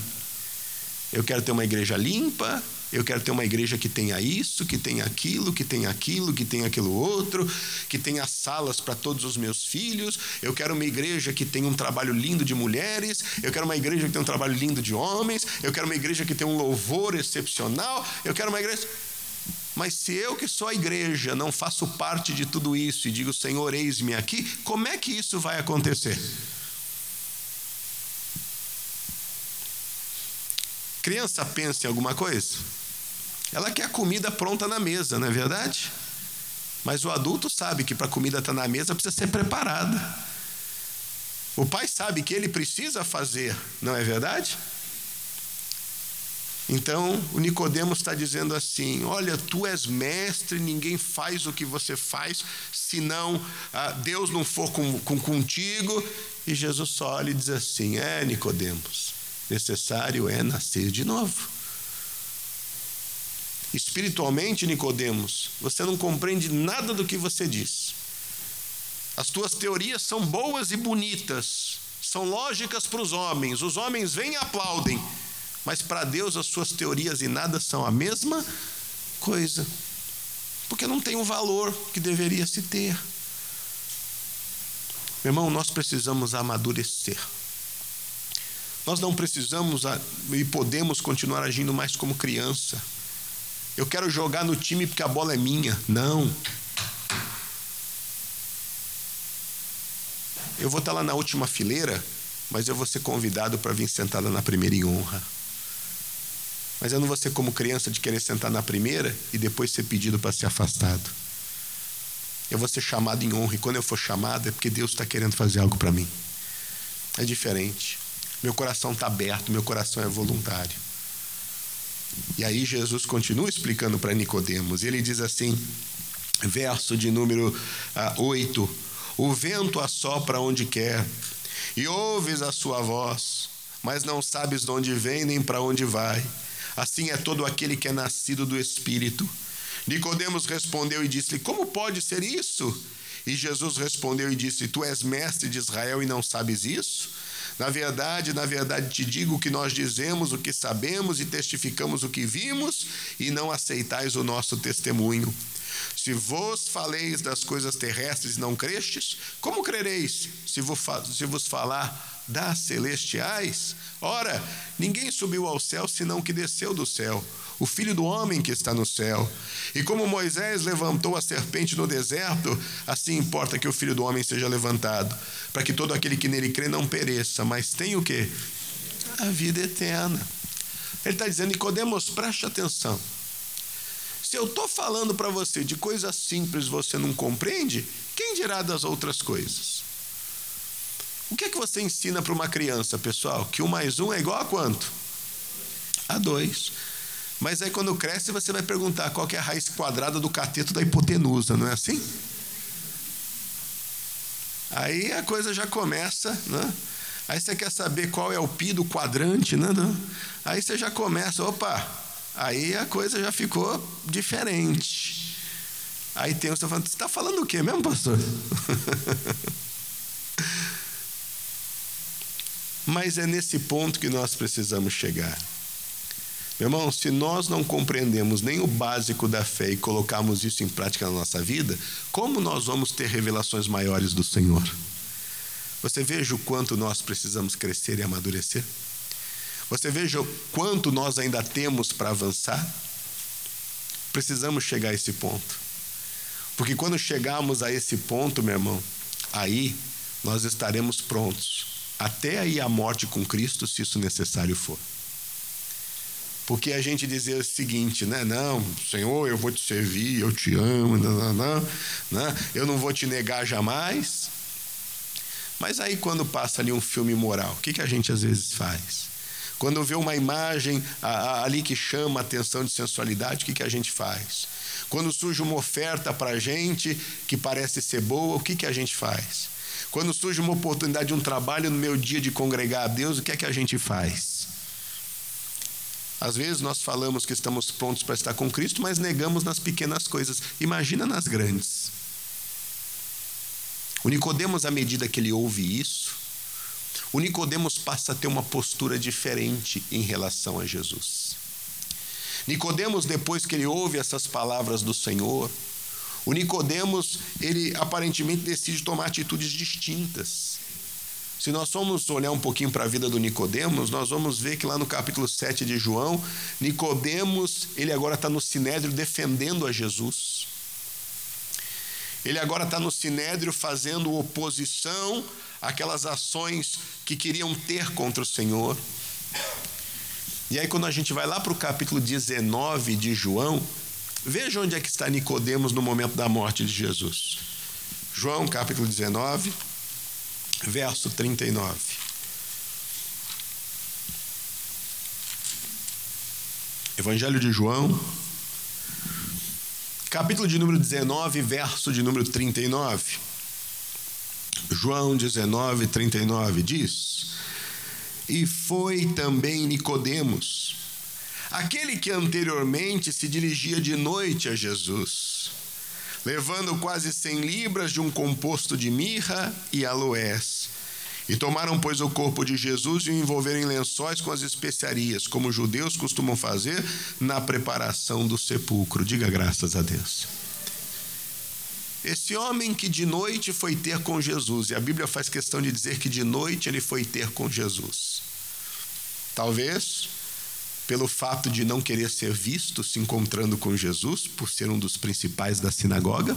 Eu quero ter uma igreja limpa, eu quero ter uma igreja que tenha isso, que tenha aquilo, que tenha aquilo, que tenha aquilo outro, que tenha salas para todos os meus filhos. Eu quero uma igreja que tenha um trabalho lindo de mulheres. Eu quero uma igreja que tenha um trabalho lindo de homens. Eu quero uma igreja que tenha um louvor excepcional. Eu quero uma igreja. Mas se eu que sou a igreja não faço parte de tudo isso e digo, Senhor, eis-me aqui, como é que isso vai acontecer? Criança pensa em alguma coisa? Ela quer a comida pronta na mesa, não é verdade? Mas o adulto sabe que para a comida estar tá na mesa precisa ser preparada. O pai sabe que ele precisa fazer, não é verdade? Então, o Nicodemos está dizendo assim: Olha, tu és mestre, ninguém faz o que você faz, senão ah, Deus não for com, com, contigo. E Jesus só olha e diz assim: É, Nicodemos, necessário é nascer de novo. Espiritualmente, Nicodemos, você não compreende nada do que você diz. As tuas teorias são boas e bonitas, são lógicas para os homens. Os homens vêm e aplaudem, mas para Deus as suas teorias e nada são a mesma coisa. Porque não tem o valor que deveria se ter. Meu irmão, nós precisamos amadurecer. Nós não precisamos e podemos continuar agindo mais como criança. Eu quero jogar no time porque a bola é minha. Não. Eu vou estar lá na última fileira, mas eu vou ser convidado para vir sentada na primeira em honra. Mas eu não vou ser como criança de querer sentar na primeira e depois ser pedido para ser afastado. Eu vou ser chamado em honra, e quando eu for chamado é porque Deus está querendo fazer algo para mim. É diferente. Meu coração está aberto, meu coração é voluntário. E aí Jesus continua explicando para Nicodemos. Ele diz assim, verso de número 8: ah, O vento assopra onde quer, e ouves a sua voz, mas não sabes de onde vem nem para onde vai. Assim é todo aquele que é nascido do Espírito. Nicodemos respondeu e disse-lhe: Como pode ser isso? E Jesus respondeu e disse: Tu és mestre de Israel e não sabes isso? Na verdade, na verdade te digo que nós dizemos o que sabemos e testificamos o que vimos, e não aceitais o nosso testemunho. Se vos faleis das coisas terrestres e não crestes, como crereis se vos falar das celestiais? Ora, ninguém subiu ao céu senão que desceu do céu o filho do homem que está no céu. E como Moisés levantou a serpente no deserto, assim importa que o filho do homem seja levantado, para que todo aquele que nele crê não pereça, mas tenha o que? A vida eterna. Ele está dizendo, Nicodemos, preste atenção. Se eu estou falando para você de coisas simples você não compreende, quem dirá das outras coisas? O que é que você ensina para uma criança, pessoal? Que um mais um é igual a quanto? A dois. Mas aí quando cresce, você vai perguntar qual é a raiz quadrada do cateto da hipotenusa, não é assim? Aí a coisa já começa, né? Aí você quer saber qual é o pi do quadrante, né? Aí você já começa, opa, aí a coisa já ficou diferente. Aí tem você falando, você está falando o quê mesmo, pastor? [laughs] Mas é nesse ponto que nós precisamos chegar. Meu irmão, se nós não compreendemos nem o básico da fé e colocarmos isso em prática na nossa vida, como nós vamos ter revelações maiores do Senhor? Você veja o quanto nós precisamos crescer e amadurecer? Você veja o quanto nós ainda temos para avançar? Precisamos chegar a esse ponto. Porque quando chegarmos a esse ponto, meu irmão, aí nós estaremos prontos até aí a morte com Cristo, se isso necessário for. Porque a gente dizer o seguinte, né? Não, Senhor, eu vou te servir, eu te amo, não, não, não, né? eu não vou te negar jamais. Mas aí quando passa ali um filme moral, o que, que a gente às vezes faz? Quando vê uma imagem ali que chama a atenção de sensualidade, o que, que a gente faz? Quando surge uma oferta para a gente que parece ser boa, o que, que a gente faz? Quando surge uma oportunidade de um trabalho no meu dia de congregar a Deus, o que é que a gente faz? Às vezes nós falamos que estamos prontos para estar com Cristo, mas negamos nas pequenas coisas. Imagina nas grandes. O Nicodemos, à medida que ele ouve isso, o Nicodemos passa a ter uma postura diferente em relação a Jesus. Nicodemos, depois que ele ouve essas palavras do Senhor, o Nicodemos, ele aparentemente decide tomar atitudes distintas. Se nós formos olhar um pouquinho para a vida do Nicodemos, nós vamos ver que lá no capítulo 7 de João, Nicodemos, ele agora está no Sinédrio defendendo a Jesus. Ele agora está no Sinédrio fazendo oposição àquelas ações que queriam ter contra o Senhor. E aí, quando a gente vai lá para o capítulo 19 de João, Veja onde é que está Nicodemos no momento da morte de Jesus. João capítulo 19, verso 39. Evangelho de João, capítulo de número 19, verso de número 39. João 19, 39 diz: E foi também Nicodemos, aquele que anteriormente se dirigia de noite a Jesus, levando quase cem libras de um composto de mirra e aloés. E tomaram, pois, o corpo de Jesus e o envolveram em lençóis com as especiarias, como os judeus costumam fazer na preparação do sepulcro. Diga graças a Deus. Esse homem que de noite foi ter com Jesus, e a Bíblia faz questão de dizer que de noite ele foi ter com Jesus. Talvez pelo fato de não querer ser visto se encontrando com Jesus, por ser um dos principais da sinagoga.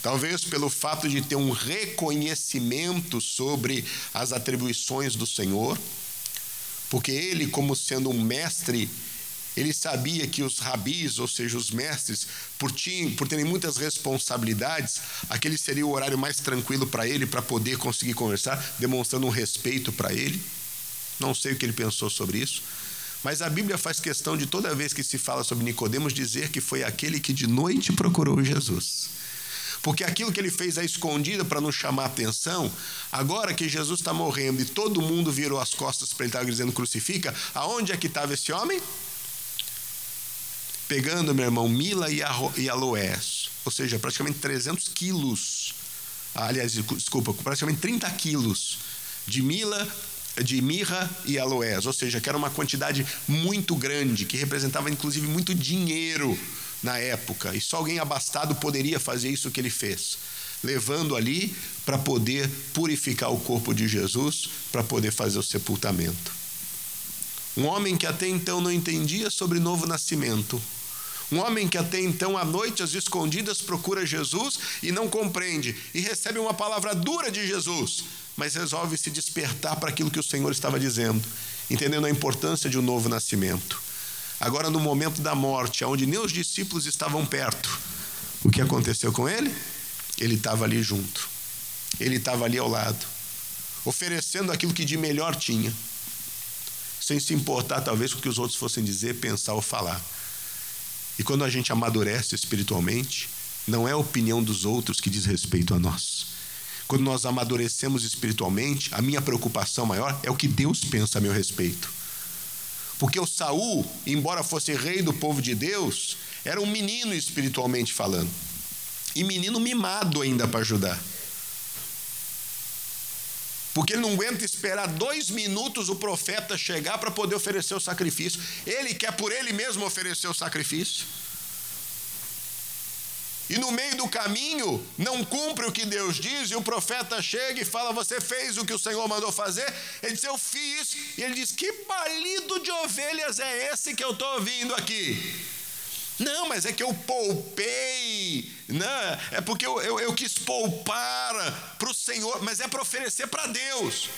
Talvez pelo fato de ter um reconhecimento sobre as atribuições do Senhor, porque ele, como sendo um mestre, ele sabia que os rabis, ou seja, os mestres, por, por terem muitas responsabilidades, aquele seria o horário mais tranquilo para ele, para poder conseguir conversar, demonstrando um respeito para ele. Não sei o que ele pensou sobre isso, mas a Bíblia faz questão de toda vez que se fala sobre Nicodemos dizer que foi aquele que de noite procurou Jesus. Porque aquilo que ele fez à escondida para nos chamar atenção, agora que Jesus está morrendo e todo mundo virou as costas para ele estar dizendo crucifica, aonde é que estava esse homem? Pegando, meu irmão, mila e aloés, ou seja, praticamente 300 quilos, aliás, desculpa, praticamente 30 quilos de mila de mirra e aloés, ou seja, que era uma quantidade muito grande, que representava inclusive muito dinheiro na época, e só alguém abastado poderia fazer isso que ele fez, levando ali para poder purificar o corpo de Jesus, para poder fazer o sepultamento. Um homem que até então não entendia sobre novo nascimento, um homem que até então, à noite, às escondidas, procura Jesus e não compreende, e recebe uma palavra dura de Jesus, mas resolve se despertar para aquilo que o Senhor estava dizendo, entendendo a importância de um novo nascimento. Agora, no momento da morte, onde nem os discípulos estavam perto, o que aconteceu com ele? Ele estava ali junto, ele estava ali ao lado, oferecendo aquilo que de melhor tinha, sem se importar, talvez, com o que os outros fossem dizer, pensar ou falar. E quando a gente amadurece espiritualmente, não é a opinião dos outros que diz respeito a nós quando nós amadurecemos espiritualmente, a minha preocupação maior é o que Deus pensa a meu respeito. Porque o Saul, embora fosse rei do povo de Deus, era um menino espiritualmente falando. E menino mimado ainda para ajudar. Porque ele não aguenta esperar dois minutos o profeta chegar para poder oferecer o sacrifício. Ele quer por ele mesmo oferecer o sacrifício. E no meio do caminho não cumpre o que Deus diz, e o profeta chega e fala: Você fez o que o Senhor mandou fazer? Ele diz: Eu fiz. E ele diz: Que balido de ovelhas é esse que eu estou ouvindo aqui? Não, mas é que eu poupei, né? é porque eu, eu, eu quis poupar para o Senhor, mas é para oferecer para Deus.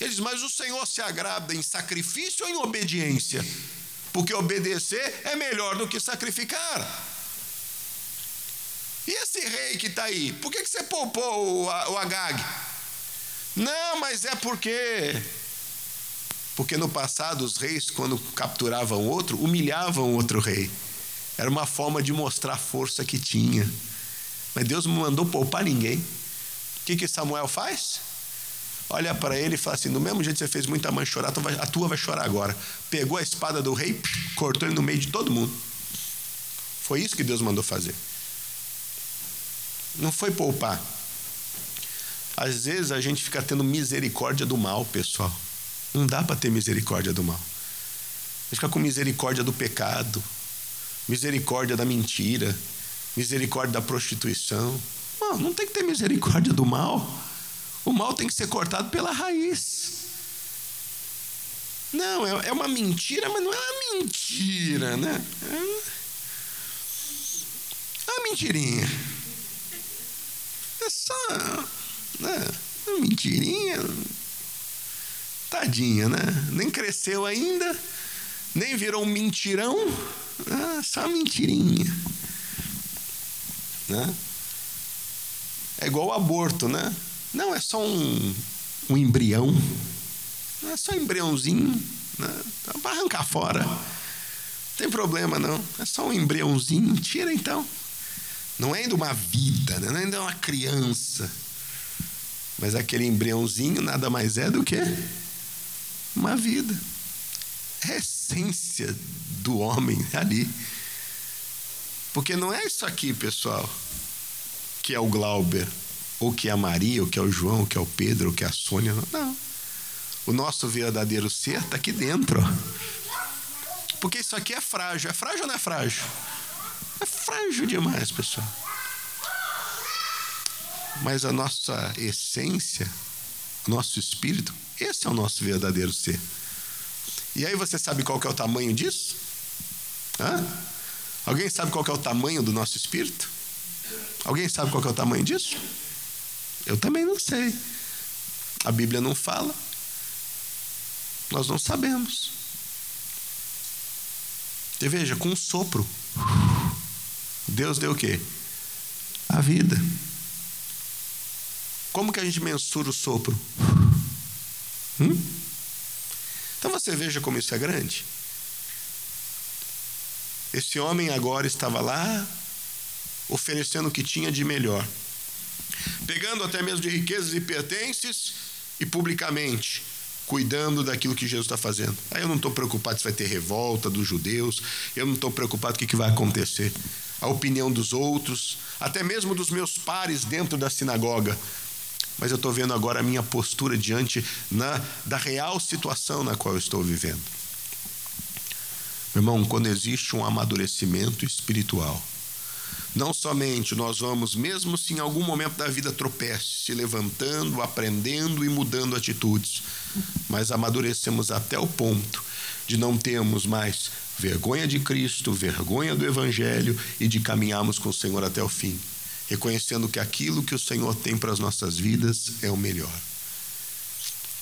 Ele diz: Mas o Senhor se agrada em sacrifício ou em obediência? Porque obedecer é melhor do que sacrificar. E esse rei que está aí, por que, que você poupou o, o Agag? Não, mas é porque. Porque no passado os reis, quando capturavam outro, humilhavam outro rei. Era uma forma de mostrar a força que tinha. Mas Deus não mandou poupar ninguém. O que, que Samuel faz? Olha para ele e fala assim: do mesmo jeito que você fez muita mãe chorar, a tua vai chorar agora. Pegou a espada do rei, cortou ele no meio de todo mundo. Foi isso que Deus mandou fazer. Não foi poupar. Às vezes a gente fica tendo misericórdia do mal, pessoal. Não dá para ter misericórdia do mal. A gente fica com misericórdia do pecado, misericórdia da mentira, misericórdia da prostituição. Não, não tem que ter misericórdia do mal. O mal tem que ser cortado pela raiz. Não, é, é uma mentira, mas não é uma mentira, né? É uma mentirinha. É só. Né, uma mentirinha. Tadinha, né? Nem cresceu ainda, nem virou um mentirão. Ah, só mentirinha. Né? É igual o aborto, né? Não, é só um, um embrião. Não é só um embriãozinho. Né? Então, arrancar fora. Não tem problema, não. É só um embriãozinho. Tira então. Não é ainda uma vida, né? não é ainda uma criança. Mas aquele embriãozinho nada mais é do que uma vida. É a essência do homem ali. Porque não é isso aqui, pessoal, que é o Glauber, ou que é a Maria, ou que é o João, ou que é o Pedro, ou que é a Sônia. Não. O nosso verdadeiro ser está aqui dentro. Porque isso aqui é frágil. É frágil ou não é frágil? É frágil demais, pessoal. Mas a nossa essência, o nosso espírito, esse é o nosso verdadeiro ser. E aí você sabe qual que é o tamanho disso? Hã? Alguém sabe qual que é o tamanho do nosso espírito? Alguém sabe qual que é o tamanho disso? Eu também não sei. A Bíblia não fala. Nós não sabemos. E veja, com um sopro. Deus deu o quê? A vida. Como que a gente mensura o sopro? Hum? Então você veja como isso é grande. Esse homem agora estava lá, oferecendo o que tinha de melhor, pegando até mesmo de riquezas e pertences e publicamente cuidando daquilo que Jesus está fazendo. Aí eu não estou preocupado se vai ter revolta dos judeus, eu não estou preocupado com o que vai acontecer a opinião dos outros, até mesmo dos meus pares dentro da sinagoga. Mas eu estou vendo agora a minha postura diante na, da real situação na qual eu estou vivendo. Meu irmão, quando existe um amadurecimento espiritual, não somente nós vamos, mesmo se em algum momento da vida tropece, se levantando, aprendendo e mudando atitudes, mas amadurecemos até o ponto de não termos mais vergonha de Cristo, vergonha do Evangelho e de caminharmos com o Senhor até o fim, reconhecendo que aquilo que o Senhor tem para as nossas vidas é o melhor.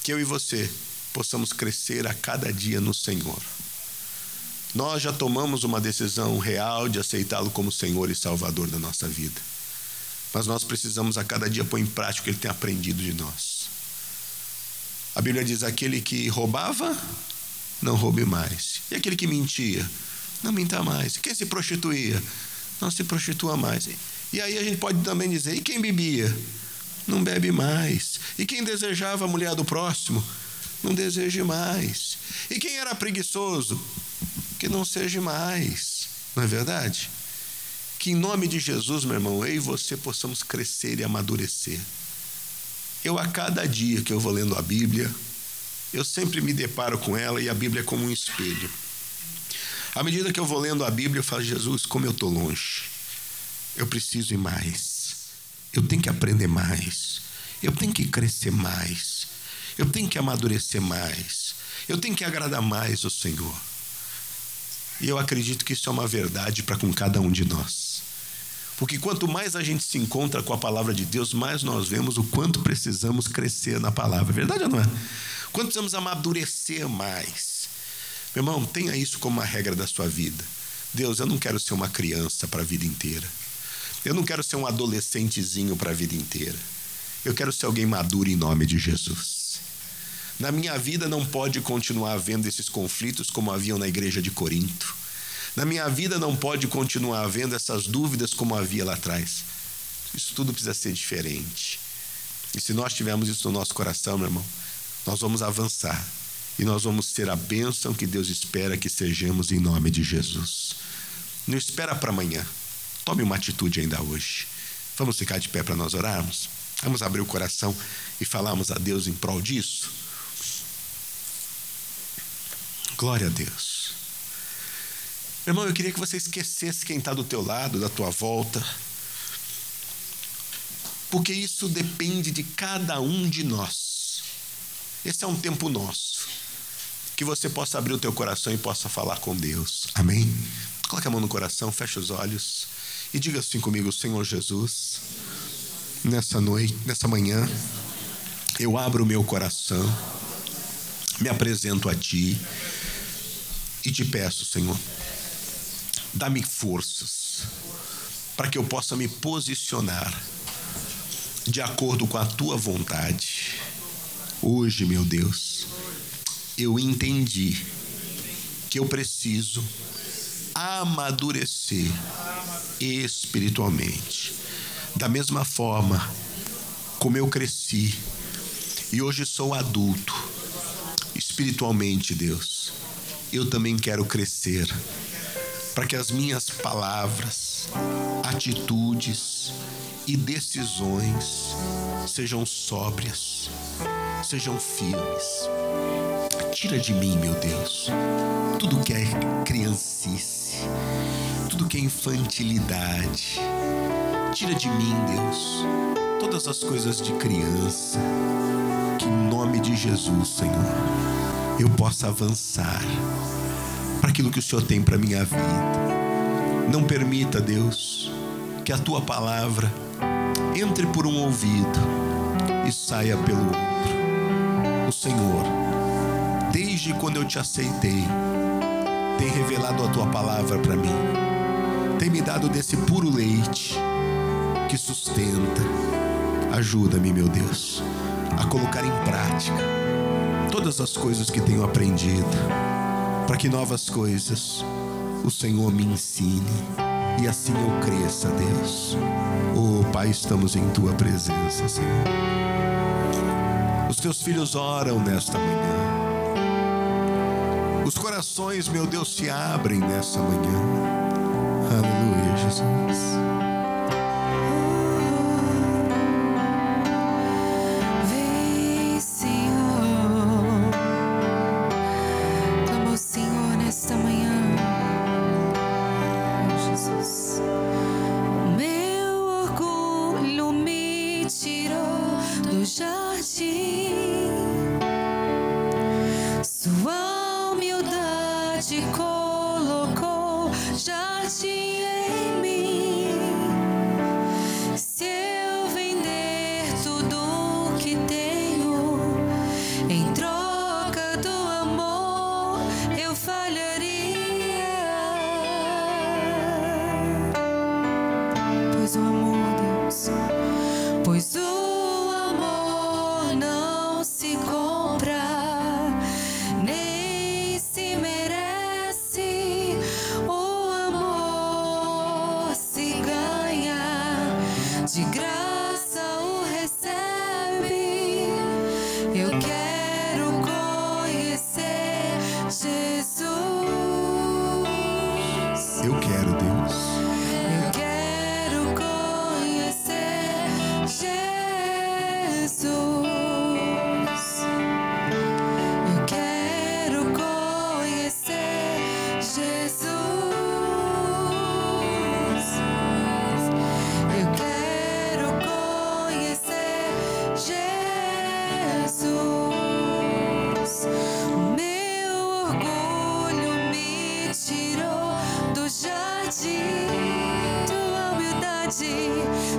Que eu e você possamos crescer a cada dia no Senhor. Nós já tomamos uma decisão real de aceitá-lo como Senhor e Salvador da nossa vida. Mas nós precisamos a cada dia pôr em prática o que ele tem aprendido de nós. A Bíblia diz: aquele que roubava, não roube mais. E aquele que mentia, não minta mais. Quem se prostituía, não se prostitua mais. E aí a gente pode também dizer: e quem bebia? Não bebe mais. E quem desejava a mulher do próximo, não deseje mais. E quem era preguiçoso, que não seja mais. Não é verdade? Que em nome de Jesus, meu irmão, eu e você possamos crescer e amadurecer. Eu, a cada dia que eu vou lendo a Bíblia, eu sempre me deparo com ela e a Bíblia é como um espelho. À medida que eu vou lendo a Bíblia, eu falo, Jesus, como eu estou longe. Eu preciso ir mais. Eu tenho que aprender mais. Eu tenho que crescer mais. Eu tenho que amadurecer mais. Eu tenho que agradar mais o Senhor. E eu acredito que isso é uma verdade para com cada um de nós. Porque quanto mais a gente se encontra com a palavra de Deus, mais nós vemos o quanto precisamos crescer na palavra. Verdade ou não é? Quanto precisamos amadurecer mais. Meu irmão, tenha isso como uma regra da sua vida. Deus, eu não quero ser uma criança para a vida inteira. Eu não quero ser um adolescentezinho para a vida inteira. Eu quero ser alguém maduro em nome de Jesus. Na minha vida não pode continuar havendo esses conflitos como haviam na igreja de Corinto. Na minha vida não pode continuar havendo essas dúvidas como havia lá atrás. Isso tudo precisa ser diferente. E se nós tivermos isso no nosso coração, meu irmão, nós vamos avançar e nós vamos ser a bênção que Deus espera que sejamos em nome de Jesus. Não espera para amanhã. Tome uma atitude ainda hoje. Vamos ficar de pé para nós orarmos? Vamos abrir o coração e falarmos a Deus em prol disso? Glória a Deus. Meu irmão, eu queria que você esquecesse quem está do teu lado, da tua volta, porque isso depende de cada um de nós. Esse é um tempo nosso, que você possa abrir o teu coração e possa falar com Deus. Amém? Coloque a mão no coração, feche os olhos e diga assim comigo, Senhor Jesus, nessa noite, nessa manhã, eu abro o meu coração, me apresento a Ti e te peço, Senhor, dá-me forças para que eu possa me posicionar de acordo com a tua vontade. Hoje, meu Deus, eu entendi que eu preciso amadurecer espiritualmente. Da mesma forma como eu cresci e hoje sou adulto, espiritualmente, Deus, eu também quero crescer para que as minhas palavras, atitudes e decisões sejam sóbrias, sejam firmes. Tira de mim, meu Deus, tudo que é criancice, tudo que é infantilidade. Tira de mim, Deus, todas as coisas de criança. Que em nome de Jesus, Senhor, eu possa avançar para aquilo que o Senhor tem para minha vida. Não permita, Deus, que a tua palavra entre por um ouvido e saia pelo outro. O Senhor, desde quando eu te aceitei, tem revelado a tua palavra para mim. Tem me dado desse puro leite que sustenta. Ajuda-me, meu Deus, a colocar em prática todas as coisas que tenho aprendido para que novas coisas o Senhor me ensine e assim eu cresça, Deus. Oh, Pai, estamos em tua presença, Senhor. Os teus filhos oram nesta manhã. Os corações, meu Deus, se abrem nessa manhã. Aleluia. Jesus.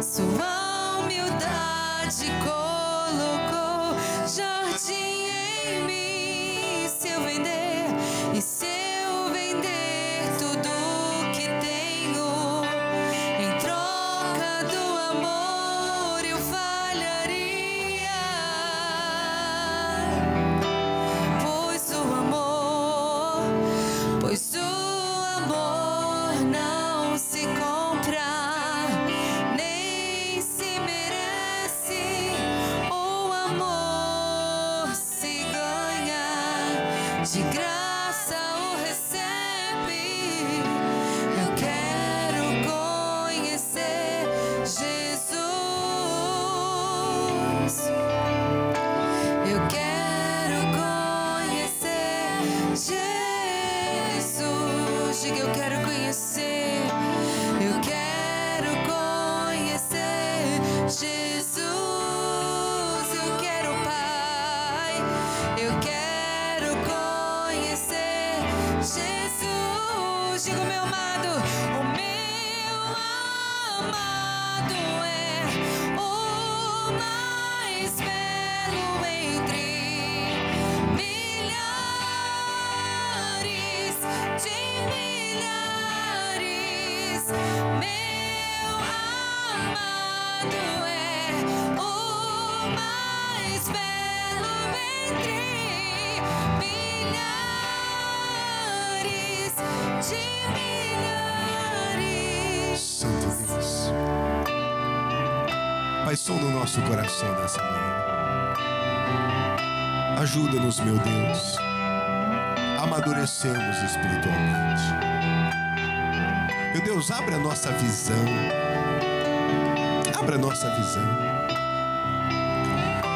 sua humildade colocou jardim em mim.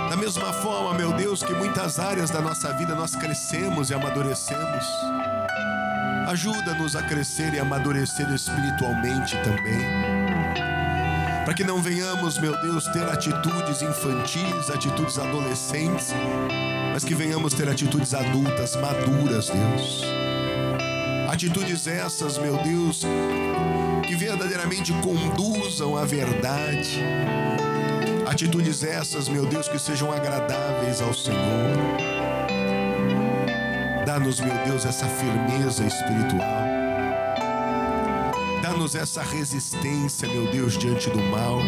Da mesma forma, meu Deus, que muitas áreas da nossa vida nós crescemos e amadurecemos. Ajuda-nos a crescer e amadurecer espiritualmente também para que não venhamos, meu Deus, ter atitudes infantis, atitudes adolescentes, mas que venhamos ter atitudes adultas, maduras, Deus. Atitudes essas, meu Deus, que verdadeiramente conduzam à verdade. Atitudes essas, meu Deus, que sejam agradáveis ao Senhor. Dá-nos, meu Deus, essa firmeza espiritual Dá-nos essa resistência, meu Deus, diante do mal.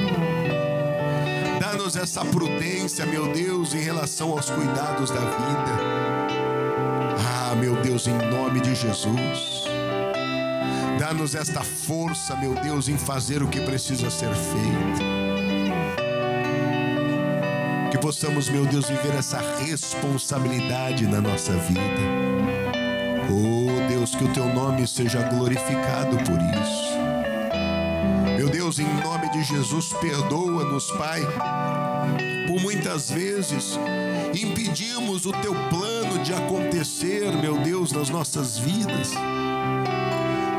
Dá-nos essa prudência, meu Deus, em relação aos cuidados da vida. Ah, meu Deus, em nome de Jesus. Dá-nos esta força, meu Deus, em fazer o que precisa ser feito. Possamos, meu Deus, viver essa responsabilidade na nossa vida. Oh Deus, que o teu nome seja glorificado por isso. Meu Deus, em nome de Jesus, perdoa-nos, Pai, por muitas vezes impedimos o teu plano de acontecer, meu Deus, nas nossas vidas.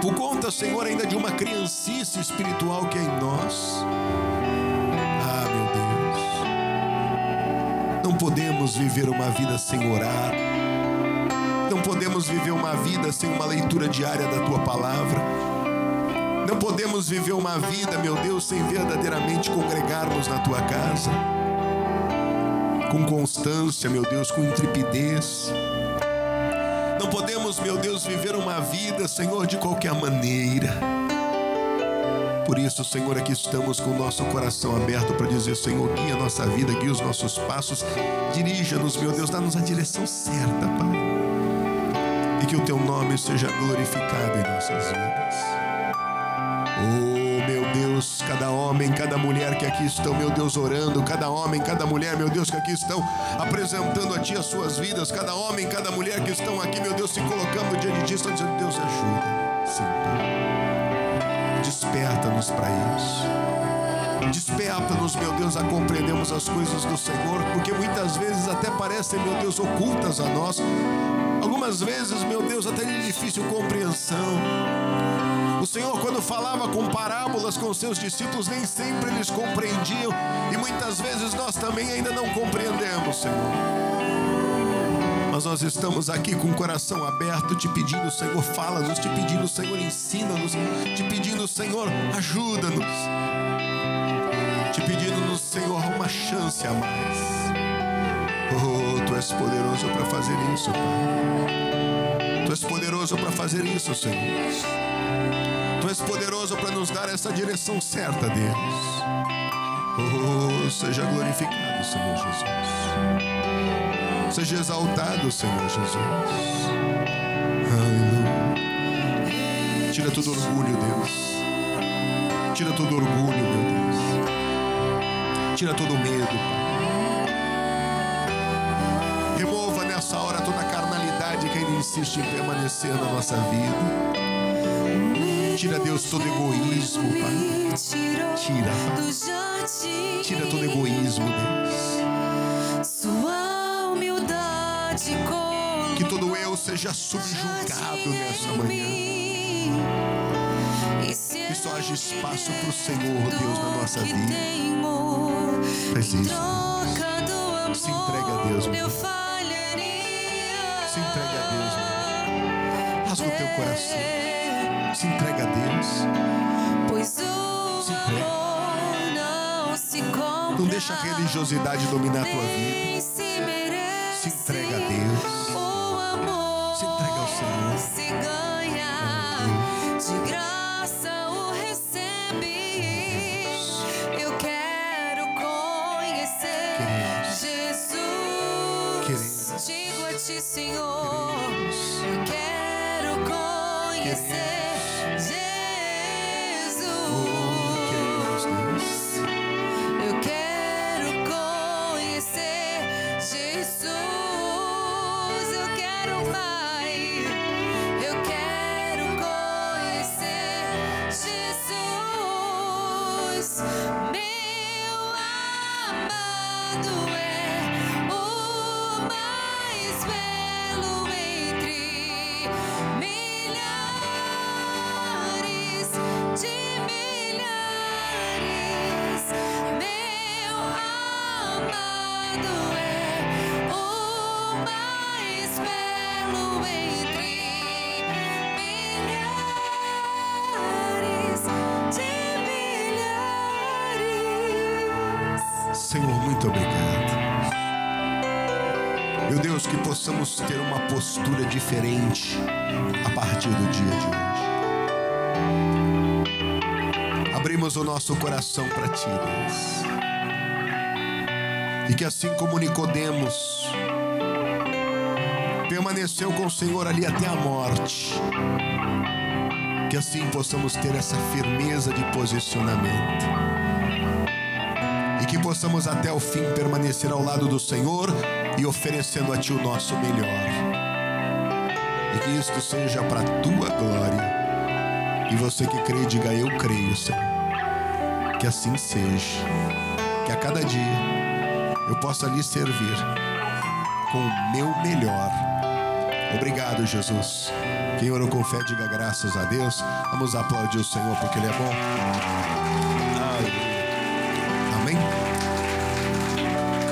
Por conta, Senhor, ainda de uma criancice espiritual que é em nós. Podemos viver uma vida sem orar. Não podemos viver uma vida sem uma leitura diária da tua palavra. Não podemos viver uma vida, meu Deus, sem verdadeiramente congregarmos na tua casa. Com constância, meu Deus, com intrepidez. Não podemos, meu Deus, viver uma vida, Senhor, de qualquer maneira. Por isso, Senhor, aqui estamos com o nosso coração aberto para dizer, Senhor, guia a nossa vida, guia os nossos passos, dirija-nos, meu Deus, dá-nos a direção certa, Pai. E que o teu nome seja glorificado em nossas vidas. Oh, meu Deus, cada homem, cada mulher que aqui estão, meu Deus, orando, cada homem, cada mulher, meu Deus, que aqui estão apresentando a Ti as suas vidas, cada homem, cada mulher que estão aqui, meu Deus, se colocando diante de Ti, estão dizendo: Deus, ajuda. Pai. Para isso. Desperta-nos, meu Deus, a compreendermos as coisas do Senhor, porque muitas vezes até parecem, meu Deus, ocultas a nós. Algumas vezes, meu Deus, até de difícil compreensão. O Senhor, quando falava com parábolas com seus discípulos, nem sempre eles compreendiam, e muitas vezes nós também ainda não compreendemos, Senhor. Nós estamos aqui com o coração aberto, te pedindo, Senhor, fala-nos, te pedindo, Senhor, ensina-nos, te pedindo, Senhor, ajuda-nos, te pedindo, Senhor, uma chance a mais. Oh, tu és poderoso para fazer isso, Pai. Tu és poderoso para fazer isso, Senhor. Tu és poderoso para nos dar essa direção certa, Deus. Oh, seja glorificado, Senhor Jesus. Seja exaltado, Senhor Jesus. Aleluia. Tira todo orgulho, Deus. Tira todo orgulho, meu Deus. Tira todo medo, Pai. Remova nessa hora toda a carnalidade que ainda insiste em permanecer na nossa vida. Tira, Deus, todo egoísmo, Pai. Tira, Pai. Tira todo egoísmo, Deus. Seja subjugado nessa manhã. Que só haja espaço pro Senhor, Deus, na nossa vida. Isso. Se entrega a Deus, meu. Se entregue a Deus, meu. Rasga o teu coração. Se entrega a Deus. Pois o Se entrega. amor não se compra. Não deixa a religiosidade dominar a tua vida. Abrimos o nosso coração para Ti, Deus. E que assim como Nicodemos permaneceu com o Senhor ali até a morte, que assim possamos ter essa firmeza de posicionamento e que possamos até o fim permanecer ao lado do Senhor e oferecendo a Ti o nosso melhor. E que isto seja para a Tua glória. E você que crê, diga eu creio, Senhor. Que assim seja. Que a cada dia eu possa lhe servir com o meu melhor. Obrigado, Jesus. Quem orou com fé, diga graças a Deus. Vamos aplaudir o Senhor porque Ele é bom.